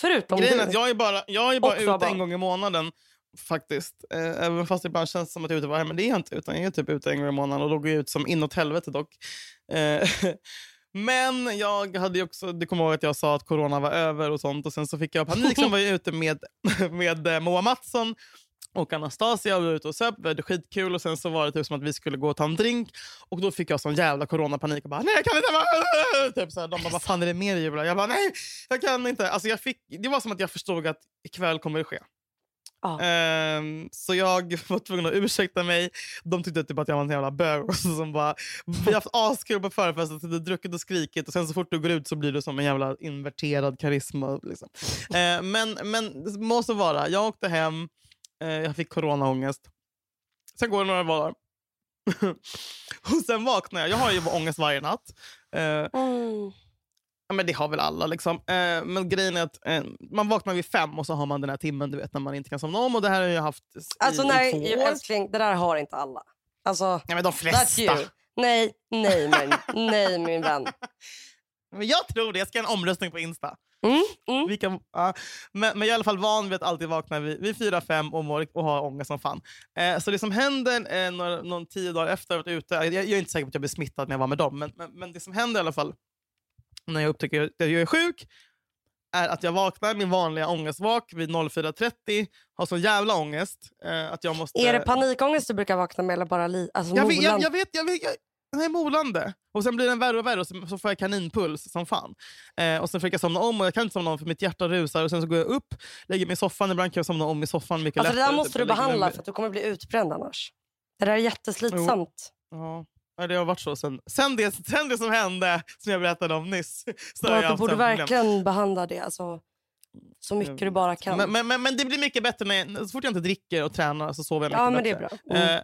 Förutom Grejen du. att jag är bara, jag är bara ute en gång i månaden. Faktiskt. Eh, även fast det ibland känns som att jag är ute varje men det är jag inte. Utan jag är typ ute en gång i månaden och då går jag ut som inåt helvete dock. Eh, *laughs* men jag hade ju också, du kommer ihåg att jag sa att corona var över och sånt och sen så fick jag panik. Sen var jag ute med, *laughs* med eh, Moa Mattsson och Anastasia och vi var ute och söp. Vi hade skitkul och sen så var det typ som att vi skulle gå och ta en drink och då fick jag sån jävla coronapanik och bara nej jag kan inte vara *laughs* typ så här, De bara vad fan är det med dig Jag bara nej jag kan inte. Alltså jag fick, det var som att jag förstod att ikväll kommer det ske. Ja. Ehm, så jag *laughs* var tvungen att ursäkta mig. De tyckte typ att jag var en jävla bög. och så Som bara, vi har haft *laughs* askul på förfesten, så du druckit och skrikit och sen så fort du går ut så blir du som en jävla inverterad karisma. Liksom. Ehm, men, men må så vara. Jag åkte hem, eh, jag fick coronaångest. Sen går det några dagar. *laughs* och sen vaknar jag. Jag har ju ångest varje natt. Eh, Mm. Ja, men det har väl alla. Liksom. Eh, men grejen är att eh, man vaknar vid fem och så har man den här timmen du vet, när man inte kan somna om. Och det här har jag haft i, Alltså i nej, två år. älskling, det där har inte alla. Alltså, Ja, men de flesta. Nej, nej, min, nej min vän. *laughs* Men jag tror det. Jag ska göra en omröstning på Insta. Mm, mm. Vi kan, ja. men, men jag är i alla fall van vid att alltid vakna vid, vid fyra, fem och, mår, och ha ångest som fan. Eh, så det som händer eh, några, någon tio dagar efter att jag varit ute, jag, jag är inte säker på att jag blir smittad när jag var med dem, men, men, men det som händer i alla fall när jag upptäcker att jag är sjuk är att jag vaknar min vanliga ångestvak vid 04.30, har så jävla ångest eh, att jag måste... Är det panikångest du brukar vakna med eller bara li- alltså, jag vet, jag, jag vet, jag vet. Jag, nej, molande. Och sen blir den värre och värre och så, så får jag kaninpuls som fan. Eh, och sen försöker jag somna om och jag kan inte somna om för mitt hjärta rusar. Och sen så går jag upp, lägger mig i soffan. Ibland kan jag somna om i soffan mycket alltså, det lättare. där måste typ. du mig behandla för att du kommer bli utbränd annars. Det där är jätteslitsamt. Ja. Ja, det har varit så sen, sen, det, sen det som hände, som jag berättade om nyss. *laughs* Så du borde verkligen behandla det alltså, så mycket du bara kan. Men, men, men, men det blir mycket bättre när jag, så fort jag inte dricker och tränar så sover jag mycket ja, men det är bättre. bra. Mm. Eh, eh,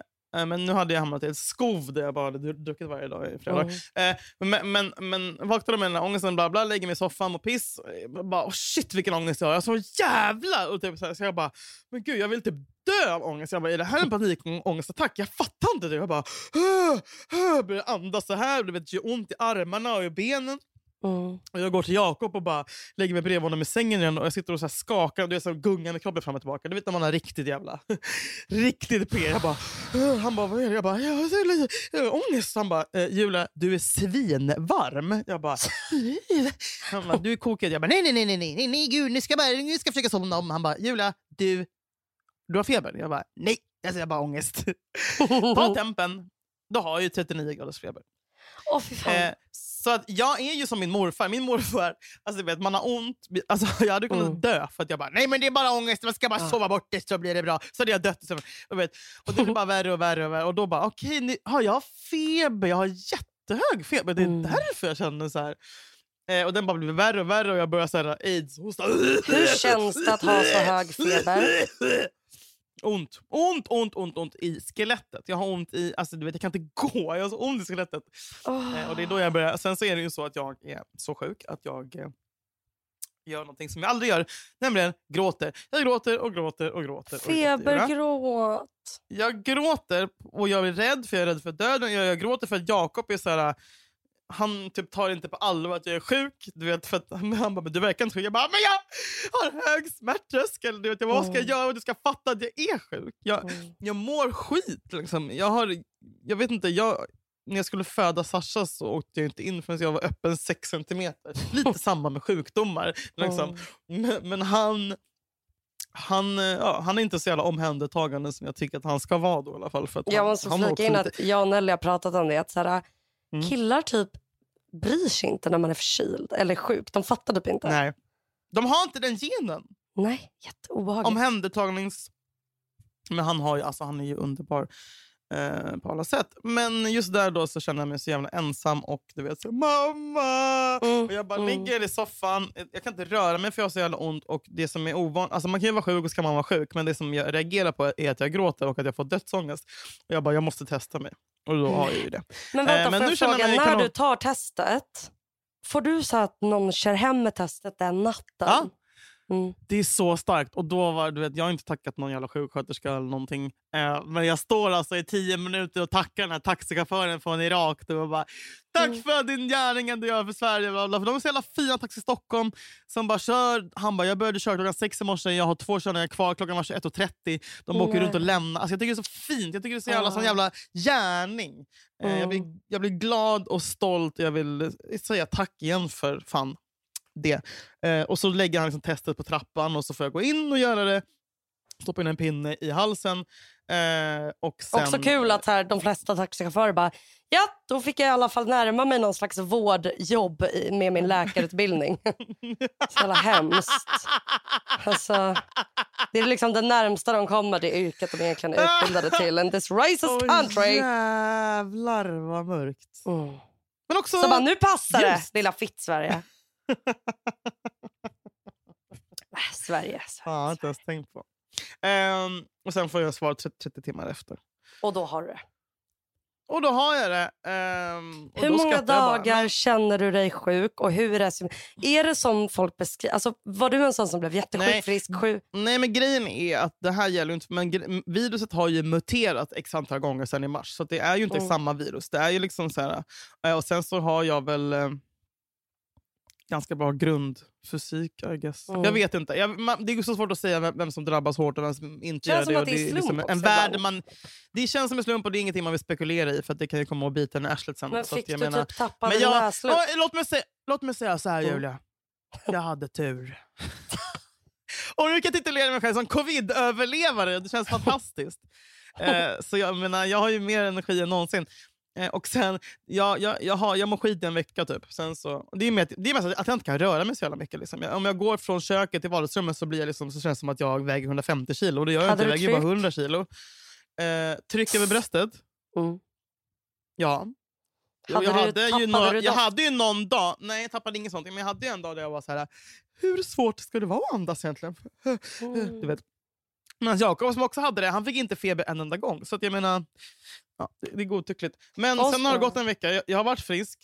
men nu hade jag hamnat i ett skov där jag bara hade dru- druckit varje dag i flera dagar. Eh, men, men, men vaknade med den här ångesten, bla bla, lägger mig i soffan och piss. Eh, Bara, oh shit vilken ångest jag har. Jag så jävla... Och typ så, här, så jag bara, men gud jag vill typ dö av ångest. Jag bara, är det här en panikångestattack? Jag fattar inte det. Jag bara, "Åh, åh", började andas så här. Det vet, gör ont i armarna och i benen. Mm. Och jag går till Jakob och bara lägger mig bredvid honom i sängen igen och jag sitter och så skakar och det är så gungande kroppen fram och tillbaka. Du vet när man har riktigt jävla... *laughs* riktigt P. Jag bara... Han bara, vad är det? Jag bara, jag har äh, ångest. Han bara, eh, Julia, du är svinvarm. Jag bara, han bara, du är kokig. Jag bara, nej, nej, nej, nej, nej, nej, gud, ni ska, bara, ni ska försöka somna om. Han bara, Julia, du, du har feber. Jag bara, nej, alltså, jag har bara ångest. *laughs* Ta tempen. Då har jag ju 39 graders feber. Fan. Eh, så att jag är ju som min morfar. Min morfar, alltså, vet, man har ont. Alltså, *laughs* jag hade kunnat Mm. dö för att jag bara, nej men det är bara ångest, man ska bara Ja. sova bort det så blir det bra. Så hade jag dött. Så, och, vet, och det blir bara värre och värre. Och, värre. och då bara, okej, ni- har jag feber? Jag har jättehög feber. Det är Mm. därför jag känner så här. Eh, och den bara blir värre och värre och jag börjar så här, aids hosta. Hur känns det att ha så hög feber? *laughs* Ont, ont, ont, ont, ont i skelettet. Jag har ont i, alltså du vet jag kan inte *laughs* gå, jag har så ont i skelettet. Åh. Eh, och det är då jag börjar. Sen så är det ju så att jag är så sjuk att jag eh, gör någonting som jag aldrig gör, nämligen gråter. Jag gråter och gråter och gråter. och gråter. Febergråt. Jag gråter och jag är rädd för jag är rädd för döden. Jag, jag gråter för att Jakob är så här. Han typ tar inte på allvar att jag är sjuk. Du vet, för att, han bara, men du verkar inte sjuk. Jag bara, men jag har hög smärttröskel. Du vet, vad ska jag Mm. göra? Du ska fatta att jag är sjuk. Jag, Mm. jag mår skit. Liksom. Jag, har, jag vet inte, jag, när jag skulle föda Sasha så åkte jag inte in förrän jag var öppen 6 centimeter. Lite *laughs* samma med sjukdomar. Liksom. Mm. Men, men han, han, ja, han är inte så jävla omhändertagande som jag tycker att han ska vara. Då, i alla fall, för att Jag han, måste flika in att jag och Nelly har pratat om det. Att så här, Mm. Killar typ bryr sig inte när man är förkyld eller sjuk. De fattar typ inte. Nej. De har inte den genen. Nej jätteobehagligt. Omhändertagnings... Men han, har ju, alltså, han är ju underbar eh, på alla sätt. Men just där då så känner jag mig så jävla ensam och du vet så mamma! Mm, Och jag bara mm. ligger i soffan, jag kan inte röra mig för jag har så jävla ont. Och det som är ovanligt, alltså man kan ju vara sjuk och så kan man vara sjuk, men det som jag reagerar på är att jag gråter och att jag får dödsångest. Och jag bara, jag måste testa mig. Och då har jag ju det. Men vänta, Eh, men får jag fråga, när kanon. du tar testet, får du så att någon kör hem med testet den natten? Ja. Mm. Det är så starkt. Och då var, du vet, jag har inte tackat någon jävla sjuksköterska eller någonting. Eh, men jag står alltså i tio minuter och tackar den här taxichauffören från Irak. Och bara, Tack Mm. för din gärning du gör för Sverige. Bla bla. För de är så jävla fina Taxi Stockholm som bara kör. Han bara, jag började köra klockan sex i morse. Jag har två körningar kvar. Klockan var 21.30. De åker Nej. runt och lämnar. Alltså, jag tycker det är så fint. Jag tycker det är så jävla, sån jävla gärning. Eh, jag, Mm. blir, jag blir glad och stolt. Jag vill eh, säga tack igen för fan det. Eh, och så lägger han liksom testet på trappan och så får jag gå in och göra det. Stoppa in en pinne i halsen. Eh, och sen, Också kul att här, de flesta taxichaufförer bara, ja då fick jag i alla fall närma mig någon slags vårdjobb med min läkarutbildning. *laughs* Så jävla hemskt. Alltså, det är liksom det närmsta de kommer det yrket de egentligen är utbildade till. In this racist country. jävlar vad mörkt. Mm. Men också... Så bara, nu passar det lilla fitt-Sverige. Äh, *laughs* Sverige. Ja, jag har inte ens tänkt på. Ehm, och sen får jag svar 30, 30 timmar efter. Och då har du det. Och då har jag det. Och Hur många jag bara. dagar känner du dig sjuk och hur är det? Är det som folk beskriver? Alltså, var du en sån som blev jättesjuk, Nej. frisk, sjuk? Nej, men grejen är att det här gäller inte... Men viruset har ju muterat x antal gånger sedan i mars. Så det är ju inte Mm. samma virus. Det är ju liksom så här, eh, och sen så har jag väl eh, ganska bra grundfysik, I guess. Mm. Jag vet inte. Jag, man, det är så svårt att säga vem, vem som drabbas hårt och vem som inte Känns gör det. är liksom också en värld ibland. man, Det känns som en slump och det är ingenting man vill spekulera i för att det kan ju komma och bita en i arslet sen. Men fick jag du menar- typ tappa men jag, näsluft? ja, låt, mig säga, låt mig säga så här, Mm. Julia. Jag hade tur. *laughs* Och nu kan jag titulera mig själv som covid-överlevare. Det känns *laughs* fantastiskt. eh, så jag, menar, jag har ju mer energi än någonsin. Eh, och sen, jag, jag, jag, har, jag mår skit i en vecka typ. Sen så, det är mer, det är mest att jag inte kan röra mig så jävla mycket. Liksom. Jag, om jag går från köket till vardagsrummet så, blir jag liksom, så känns det som att jag väger 150 kilo. Och det gör jag Hade inte, jag väger bara tryck? 100 kilo. Eh, tryck över bröstet? Mm. Ja. Hade jag, du- hade ju några, jag hade ju någon dag, nej jag tappade inget sånt, men jag hade ju en dag där jag var så här. hur svårt ska det vara att andas egentligen? *laughs* Mm. Du vet. Men Jakob som också hade det, han fick inte feber en enda gång. Så att jag menar, ja, det, är godtyckligt. Men Och sen har det gått en vecka, jag, jag har varit frisk.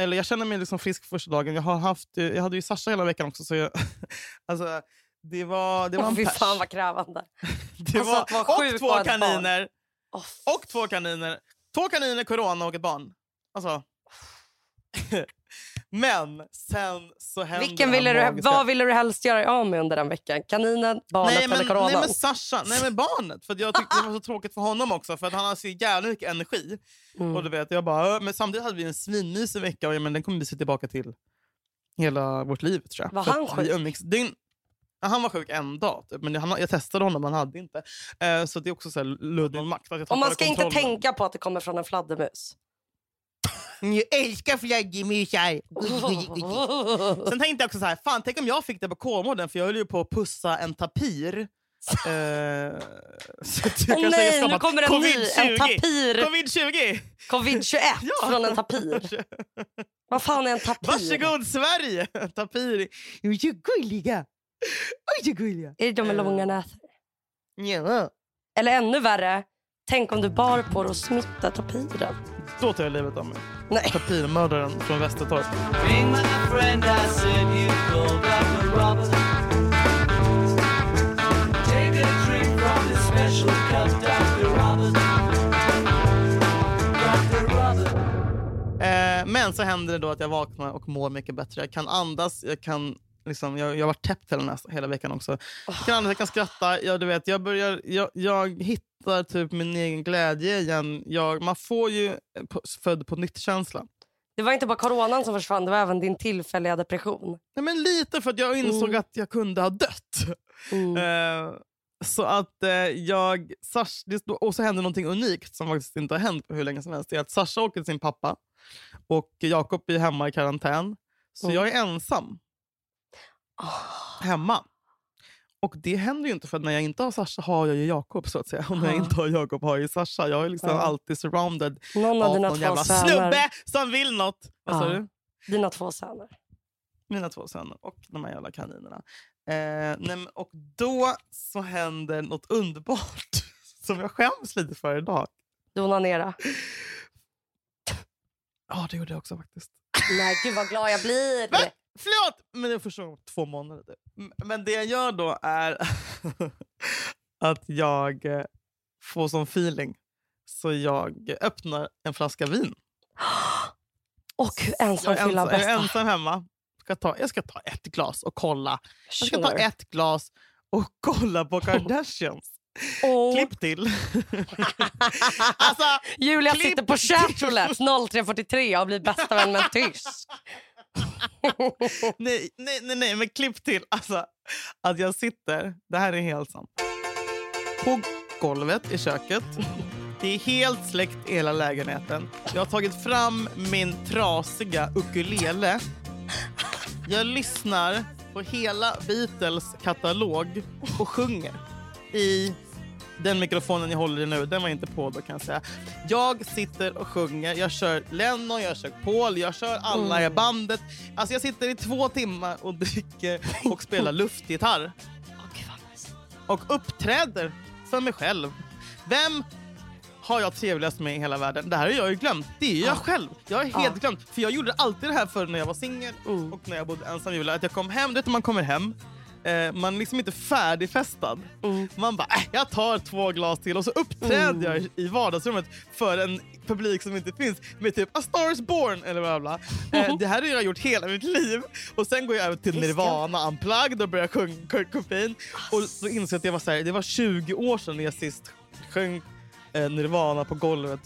Eller jag känner mig liksom frisk första dagen. Jag, har haft, eh, jag hade ju Sasha hela veckan också. Så jag, *laughs* alltså, det var, det var en fy pers. fan vad krävande. *laughs* Det Alltså, var, vara sjuk och två kaniner. Oh, Och två kaniner. Två kaniner, corona och ett barn. Alltså. *laughs* Men sen så händer Vilken ville du, vad ville du helst göra av med under den veckan? Kaninen, barnet nej, eller men, coronan? nej men Sasha, nej men barnet. För jag tyckte det var så *laughs* tråkigt för honom också för att han har så jävla mycket energi. Mm. Och du vet, jag bara, men samtidigt hade vi en svinmysig vecka och men den kommer vi se tillbaka till hela vårt liv tror jag. Var För han vi sjuk? Ja, han var sjuk en dag, typ. men han, jag testade honom han hade inte. Eh, så det är också så här luddig makt. Att jag Och man ska inte tänka på att det kommer från en fladdermus. Jag älskar fladdermusar! *laughs* Sen tänkte jag också så här, fan tänk om jag fick det på Kolmården för jag höll ju på att pussa en tapir. *laughs* Eh, Åh kanske nej, nu kommer en ny, en Covid-20. tapir. Covid-20! Covid-21 Ja. från en tapir. *laughs* Vad fan är en tapir? Varsågod Sverige! Tapir. Är så gulliga. Oj, så gulliga. Är det de med Eh. långa näsor? Ja. Eller ännu värre, tänk om du bar på och smittade tapiren. Då tar jag livet av mig. Nej. Tapirmördaren från Västertorp. Eh, men så händer det då att jag vaknar och mår mycket bättre. Jag kan andas, jag kan... Liksom, jag, jag har varit täppt hela, hela veckan också. Jag kan jag kan skratta. Jag, du vet, jag, börjar, jag, jag hittar typ min egen glädje igen. Jag, man får ju eh, född på nytt-känsla. Det var inte bara coronan som försvann, det var även din tillfälliga depression. Nej, men lite för att jag insåg Mm. att jag kunde ha dött. Mm. Eh, så att eh, jag... Det, och så händer någonting unikt som faktiskt inte har hänt på hur länge som helst. Det är att Sasha åker till sin pappa och Jakob är hemma i karantän. Så Mm. jag är ensam hemma. Och det händer ju inte för när jag inte har Sasha har jag ju Jakob så att säga. Och när jag Ja. inte har Jakob har jag ju Sasha. Jag är liksom Ja. alltid surrounded Någon av av någon jävla söner. snubbe som vill något. Vad sa du? Dina två söner. Mina två söner och de här jävla kaninerna. Eh, nej, och då så händer något underbart *laughs* som jag skäms lite för idag. Du onanerade. Ja, det gjorde jag också faktiskt. Nej, gud vad glad jag blir. Men, förlåt! Men det är första gången på två månader. typ. Men det jag gör då är *laughs* att jag eh, får sån feeling så jag öppnar en flaska vin. *gasps* Och ensam fylla ensam, jag är bästa. ensam hemma. Ska ta, jag ska ta ett glas och kolla. Jag ska ta ett glas och *laughs* kolla på Kardashians. Åh. Klipp till. *laughs* alltså, Julia klipp sitter på till. chatroulette 0343 och blir bästa vän med en tysk. *laughs* nej, nej, nej, nej, men klipp till. Alltså, att jag sitter, det här är helt sant, på golvet i köket. Det är helt släckt i hela lägenheten. Jag har tagit fram min trasiga ukulele. Jag lyssnar på hela Beatles katalog och sjunger i den mikrofonen jag håller i nu. Den var inte på då kan jag säga. Jag sitter och sjunger. Jag kör Lennon, jag kör Paul, jag kör alla i bandet. Alltså jag sitter i två timmar och dricker och spelar luftgitarr och uppträder för mig själv. Vem har jag trevligast med i hela världen? Det här har jag ju glömt. Det är jag Ja. själv. Jag har helt Ja. glömt. För jag gjorde alltid det här förr när jag var singel Mm. och när jag bodde ensam. Julia, Att jag kom hem, du vet när man kommer hem. Eh, man liksom inte färdigfestad. Mm. Man bara, äh, jag tar två glas till och så uppträder Mm. jag i vardagsrummet för en publik som inte finns med typ A Star is Born eller bla bla. Eh, *laughs* det här har jag gjort hela mitt liv. Och sen går jag över till Nirvana Unplugged och börjar sjunga Kurt Cobain. Och så insåg jag att det var, så här, det var 20 år sedan jag sist sjöng eh, Nirvana på golvet.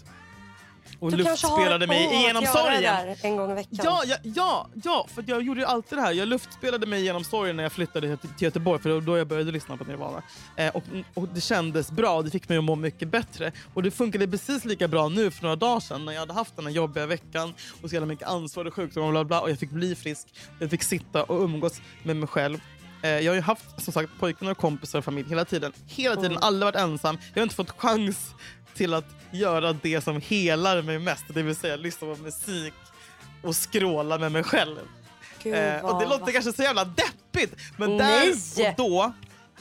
Och Du luftspelade mig igenom sorgen. en gång i veckan. Ja, ja, ja, ja, för jag gjorde alltid det här. Jag luftspelade mig genom sorgen när jag flyttade till Göteborg, för då jag började lyssna på Nirvana. Eh, och, och det kändes bra, det fick mig att må mycket bättre. Och det funkade precis lika bra nu för några dagar sedan när jag hade haft den här jobbiga veckan och så jävla mycket ansvar och sjukdom och bla bla och jag fick bli frisk. Jag fick sitta och umgås med mig själv. Eh, jag har ju haft som sagt pojkvänner och kompisar och familj hela tiden. Hela tiden, Mm. aldrig varit ensam. Jag har inte fått chans till att göra det som helar mig mest, det vill säga lyssna på musik och skråla med mig själv. Gud, Eh, och det låter kanske så jävla deppigt, men Nej! där och då...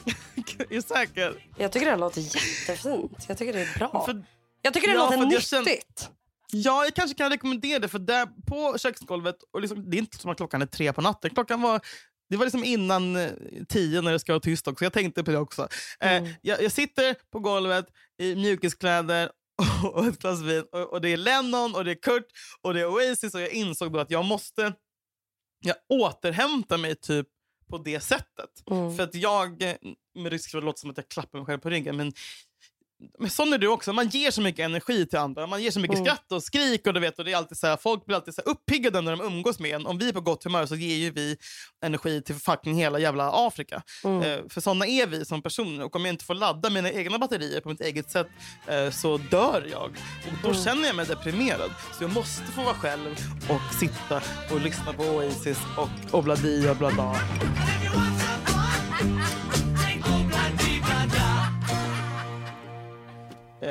*laughs* är du säker? Jag tycker det låter jättefint. Jag tycker det är bra. För, jag tycker det Ja, låter nyttigt. jag känner- ja, jag kanske kan rekommendera det, för där på köksgolvet, och liksom, det är inte som att klockan är tre på natten. Klockan var det var liksom innan eh, tio när det ska vara tyst också. Jag tänkte på det också. Eh, Mm. jag, jag sitter på golvet i mjukiskläder *laughs* och ett glas vin och, och det är Lennon och det är Kurt och det är Oasis och jag insåg då att jag måste jag återhämtar mig typ på det sättet. Mm. För att jag, eh, med risk för att låter som att jag klappar mig själv på ryggen, men, men sån är du också. Man ger så mycket energi till andra. Man ger så mycket Mm. skratt och skrik och du vet, och det är alltid så här, folk blir alltid så här uppiggade när de umgås med en. Om vi är på gott humör så ger ju vi energi till fucking hela jävla Afrika. Mm. Eh, för såna är vi som personer och om jag inte får ladda mina egna batterier på mitt eget sätt eh, så dör jag. Och då Mm. känner jag mig deprimerad. Så jag måste få vara själv och sitta och lyssna på Oasis och Obladi och bla bla. Eh,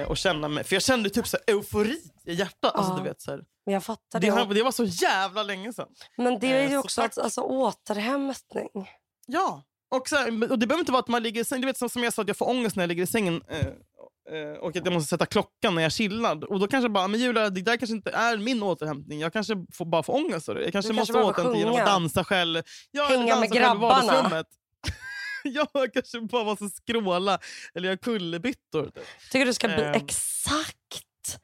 och känna mig, för jag kände typ så eufori i hjärtat. Alltså, Ja. du vet, så här. Men jag fattar Det, det. här, det var så jävla länge sedan. Men det är Eh, ju så också tack. att, alltså, återhämtning. Ja, och, så här, och det behöver inte vara att man ligger i sängen. Du vet som, jag sa att jag får ångest när jag ligger i sängen. Eh, eh, och att jag måste sätta klockan när jag chillar. Och då kanske jag bara, men Julia, det där kanske inte är min återhämtning. Jag kanske får bara får ångest av det. Jag kanske Du måste kanske återhämta genom att dansa själv. Ja, Hänga med dansa i grabbarna. *laughs* jag kanske bara måste skråla eller göra kullerbyttor. Typ. tycker du ska bli Ehm. exakt.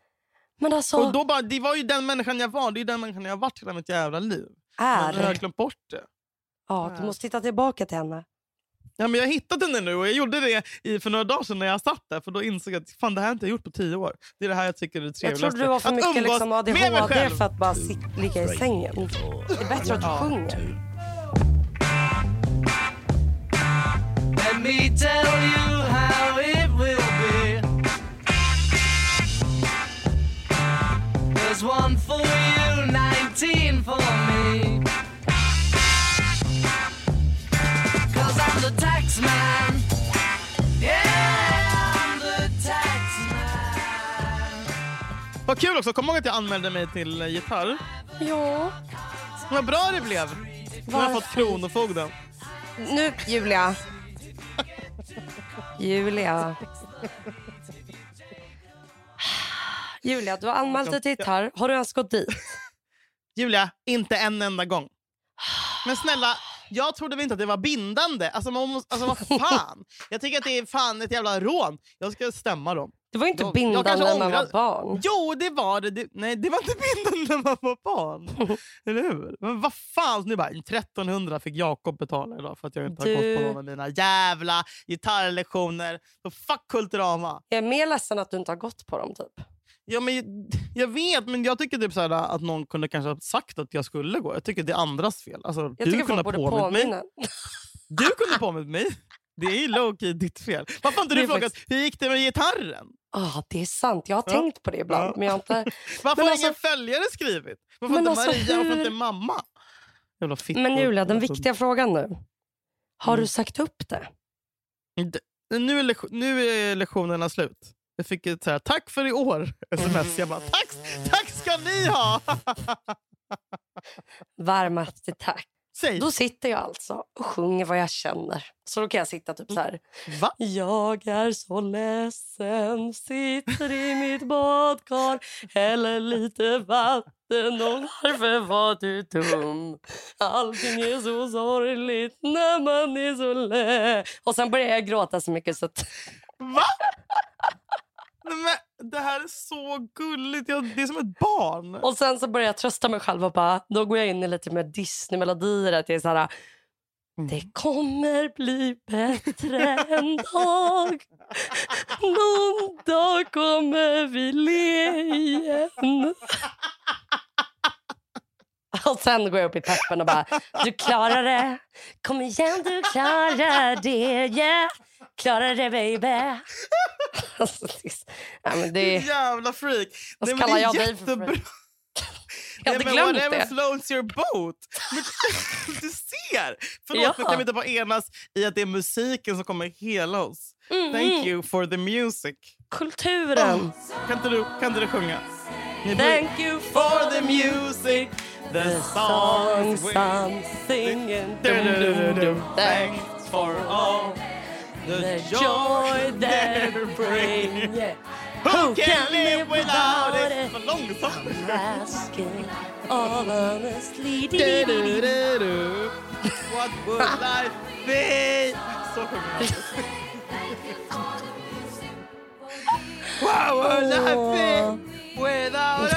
Men alltså, Och då bara, det var ju den människan jag var. Det är den människan jag har varit hela mitt jävla liv. Men jag har är... glömt bort det. Ja, du måste titta tillbaka till henne. Ja, men jag har hittat henne nu och jag gjorde det i, för några dagar sedan när jag satt där. För då insåg jag att fan, det här har jag inte gjort på tio år. Det är det här jag tycker är det Jag trevligaste. trodde du var för Att mycket liksom med mig ADHD själv. för att bara sit, ligga i sängen. Det är bättre att du sjunger. Let me tell you how it will be. There's one for you, 19 for me. Cause I'm the tax man. Yeah, I'm the tax man. Vad kul också, kom ihåg att jag anmälde mig till eh, gitarr. Ja. Vad bra det blev. Nu har jag fått Kronofogden. Nu, Julia. Julia. *laughs* Julia, du har anmält dig till gitarr. Har du ens gått dit? *laughs* Julia, inte en enda gång. Men snälla, jag trodde väl inte att det var bindande. Alltså, man måste, alltså vad *laughs* fan. Jag tycker att det är fan ett jävla rån. Jag ska stämma dem. Det var ju inte bindande när man var barn. Jo, det var det. det. Nej, det var inte *laughs* bindande när man var barn. *laughs* Eller hur? Men vad fan, nu bara 1300 fick Jakob betala idag för att jag inte har Du- gått på någon av mina jävla gitarrlektioner. Så fuck Kulturama. Jag är mer ledsen att du inte har gått på dem. typ. Ja, men, jag vet, men jag tycker typ så att någon kunde kanske ha sagt att jag skulle gå. Jag tycker det är andras fel. Alltså, Jag du tycker kunde folk borde mig. påminna. Du kunde *laughs* ha påmint mig. Det är ju low-key ditt fel. Varför har inte du frågat faktiskt- hur gick det med gitarren? Ah, det är sant. Jag har Ja. tänkt på det ibland. Ja. Men jag inte... *laughs* Varför har alltså- ingen följare skrivit? Varför Men inte alltså, Maria? Varför hur- inte mamma? Jävla. Men Julia, den Alltså, viktiga frågan nu. Har Mm. du sagt upp det? Nu är, nu är lektionerna slut. Jag fick ett så här, tack för i år *laughs* sms. Jag bara, tack, tack ska ni ha! *laughs* Varmaste tack. Säg, Då sitter jag alltså och sjunger vad jag känner. Så då kan jag sitta typ så här. va? Jag är så ledsen, sitter i mitt badkar häller lite vatten och varför var du dum? Allting är så sorgligt när man är så lä... Och sen börjar jag gråta så mycket så att... Va? Men, det här är så gulligt. Jag, det är som ett barn. Och sen så börjar jag trösta mig själv och bara, då går jag in i lite mer Disney-melodier. Att jag är så här, det kommer bli bättre en dag. Någon dag kommer vi le igen. Och sen går jag upp i peppen och bara, du klarar det. Kom igen, du klarar det. Yeah. Klarar det, baby. *laughs* Alltså, det, är- ja, men det, Din jävla freak. Vad Nej, men det är jag dig jättebra. freak? *laughs* jag hade Nej, men glömt whatever det. floats your boat. Men, *laughs* du ser! Förlåt, Ja. men kan vi inte bara enas i att det är musiken som kommer hela oss? Mm, Thank mm. you for the music. Kulturen. Kan, inte du, kan inte du sjunga? Ni Thank you for the music, the songs I'm singing. Thanks for all the The joy joy they they bring. bring. Yeah. Who can live without it? För långsamt. Asking all honestly. Du, du, du, du. What would life be? Så sjunger han. What would life be without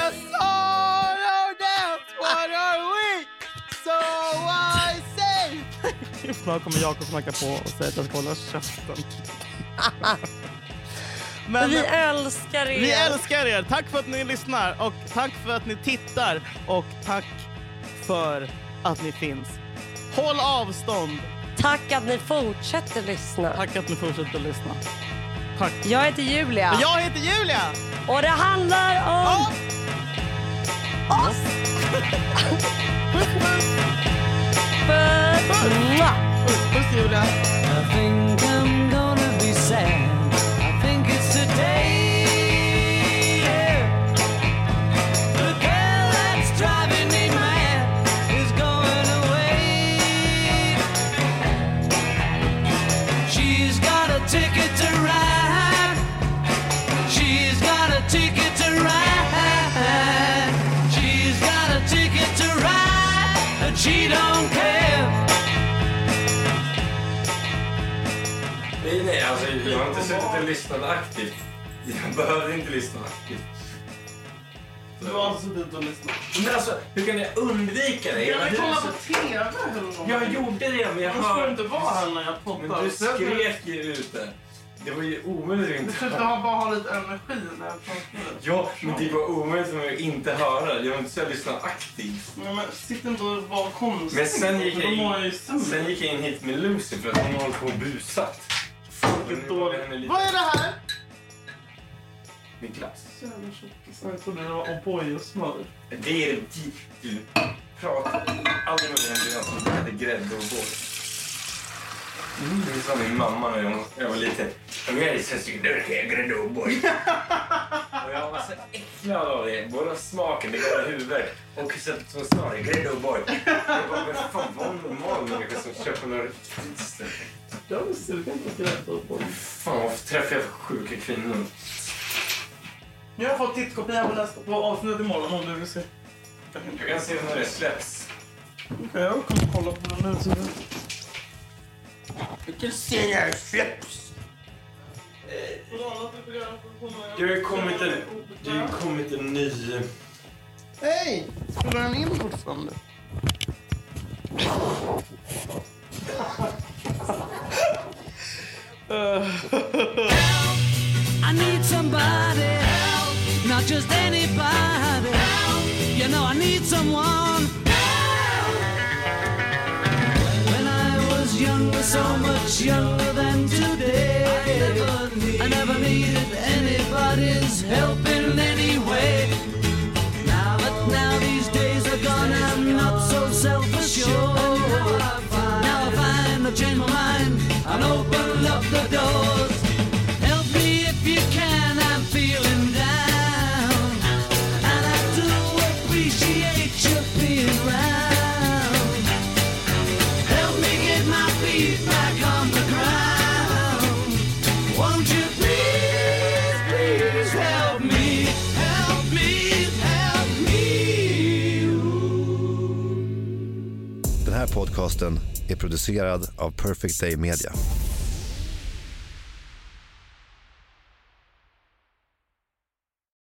*laughs* Snart kommer Jakob knacka på och säga att jag ska hålla käften. *laughs* Men vi älskar er. Vi älskar er! Tack för att ni lyssnar och tack för att ni tittar och tack för att ni finns. Håll avstånd! Tack att ni fortsätter lyssna. Tack att ni fortsätter lyssna. Tack. Jag heter Julia. Jag heter Julia! Och det handlar om Och oss. *laughs* Puss. Puss Julia! Inte lyssnat aktivt. Jag behövde inte lyssna aktivt. Du har alltså suttit och lyssnat. Men alltså, hur kan jag undvika det? Kan vi Du- kolla på TV eller något? Jag gjorde det, men jag Jag ska hör... inte vara här när jag Men poddar. du skrek ju ut det. Det var ju omöjligt att Du inte försökte höra. ha, bara ha lite energi när jag pratade. Ja, men det var omöjligt för mig att inte höra. Jag har inte så jag lyssnat aktivt. Nej, men sitt inte och var konstig. Men sen gick jag jag in, sen gick jag in hit med Lucy för att hon håller på och busat. Henne lite- Vad är det här? Min glass. Jävla tjockisar. Jag trodde det var O'boy och smör. Det är det. Du pratar aldrig med en glass som hade grädde och båt. Det sa min mamma när jag- jag var liten. Om jag är så skulle jag dricka grädde och. Och jag var så äcklad av det. Både smaken, det gav huvudvärk. Och så, som sa det, grädde och båt. Jag bara, men fan var en normal människa som köper några riktigt Jag är sugen på och O'boy. Fan vad träffar jag för sjuka kvinnor. Jag har fått tittkopia på nästa på avsnittet imorgon om du vill se. Jag kan se när det släpps. Okej, jag kommer kolla på den nu. så- Vilken se när det släpps. Det har ju kommit en, det har ju kommit en ny... Hej! Spelar den in fortfarande? I need somebody help, not just anybody help. You know I need someone help. When I was younger, so much younger than today, I never, needed anybody's help in any way. The doors. Help me if you can, I'm feeling down. And I do appreciate you being round. Help me get my feet back on the ground. Won't you please, please help me? Help me, help me. Den här podcasten är producerad av Perfect Day Media.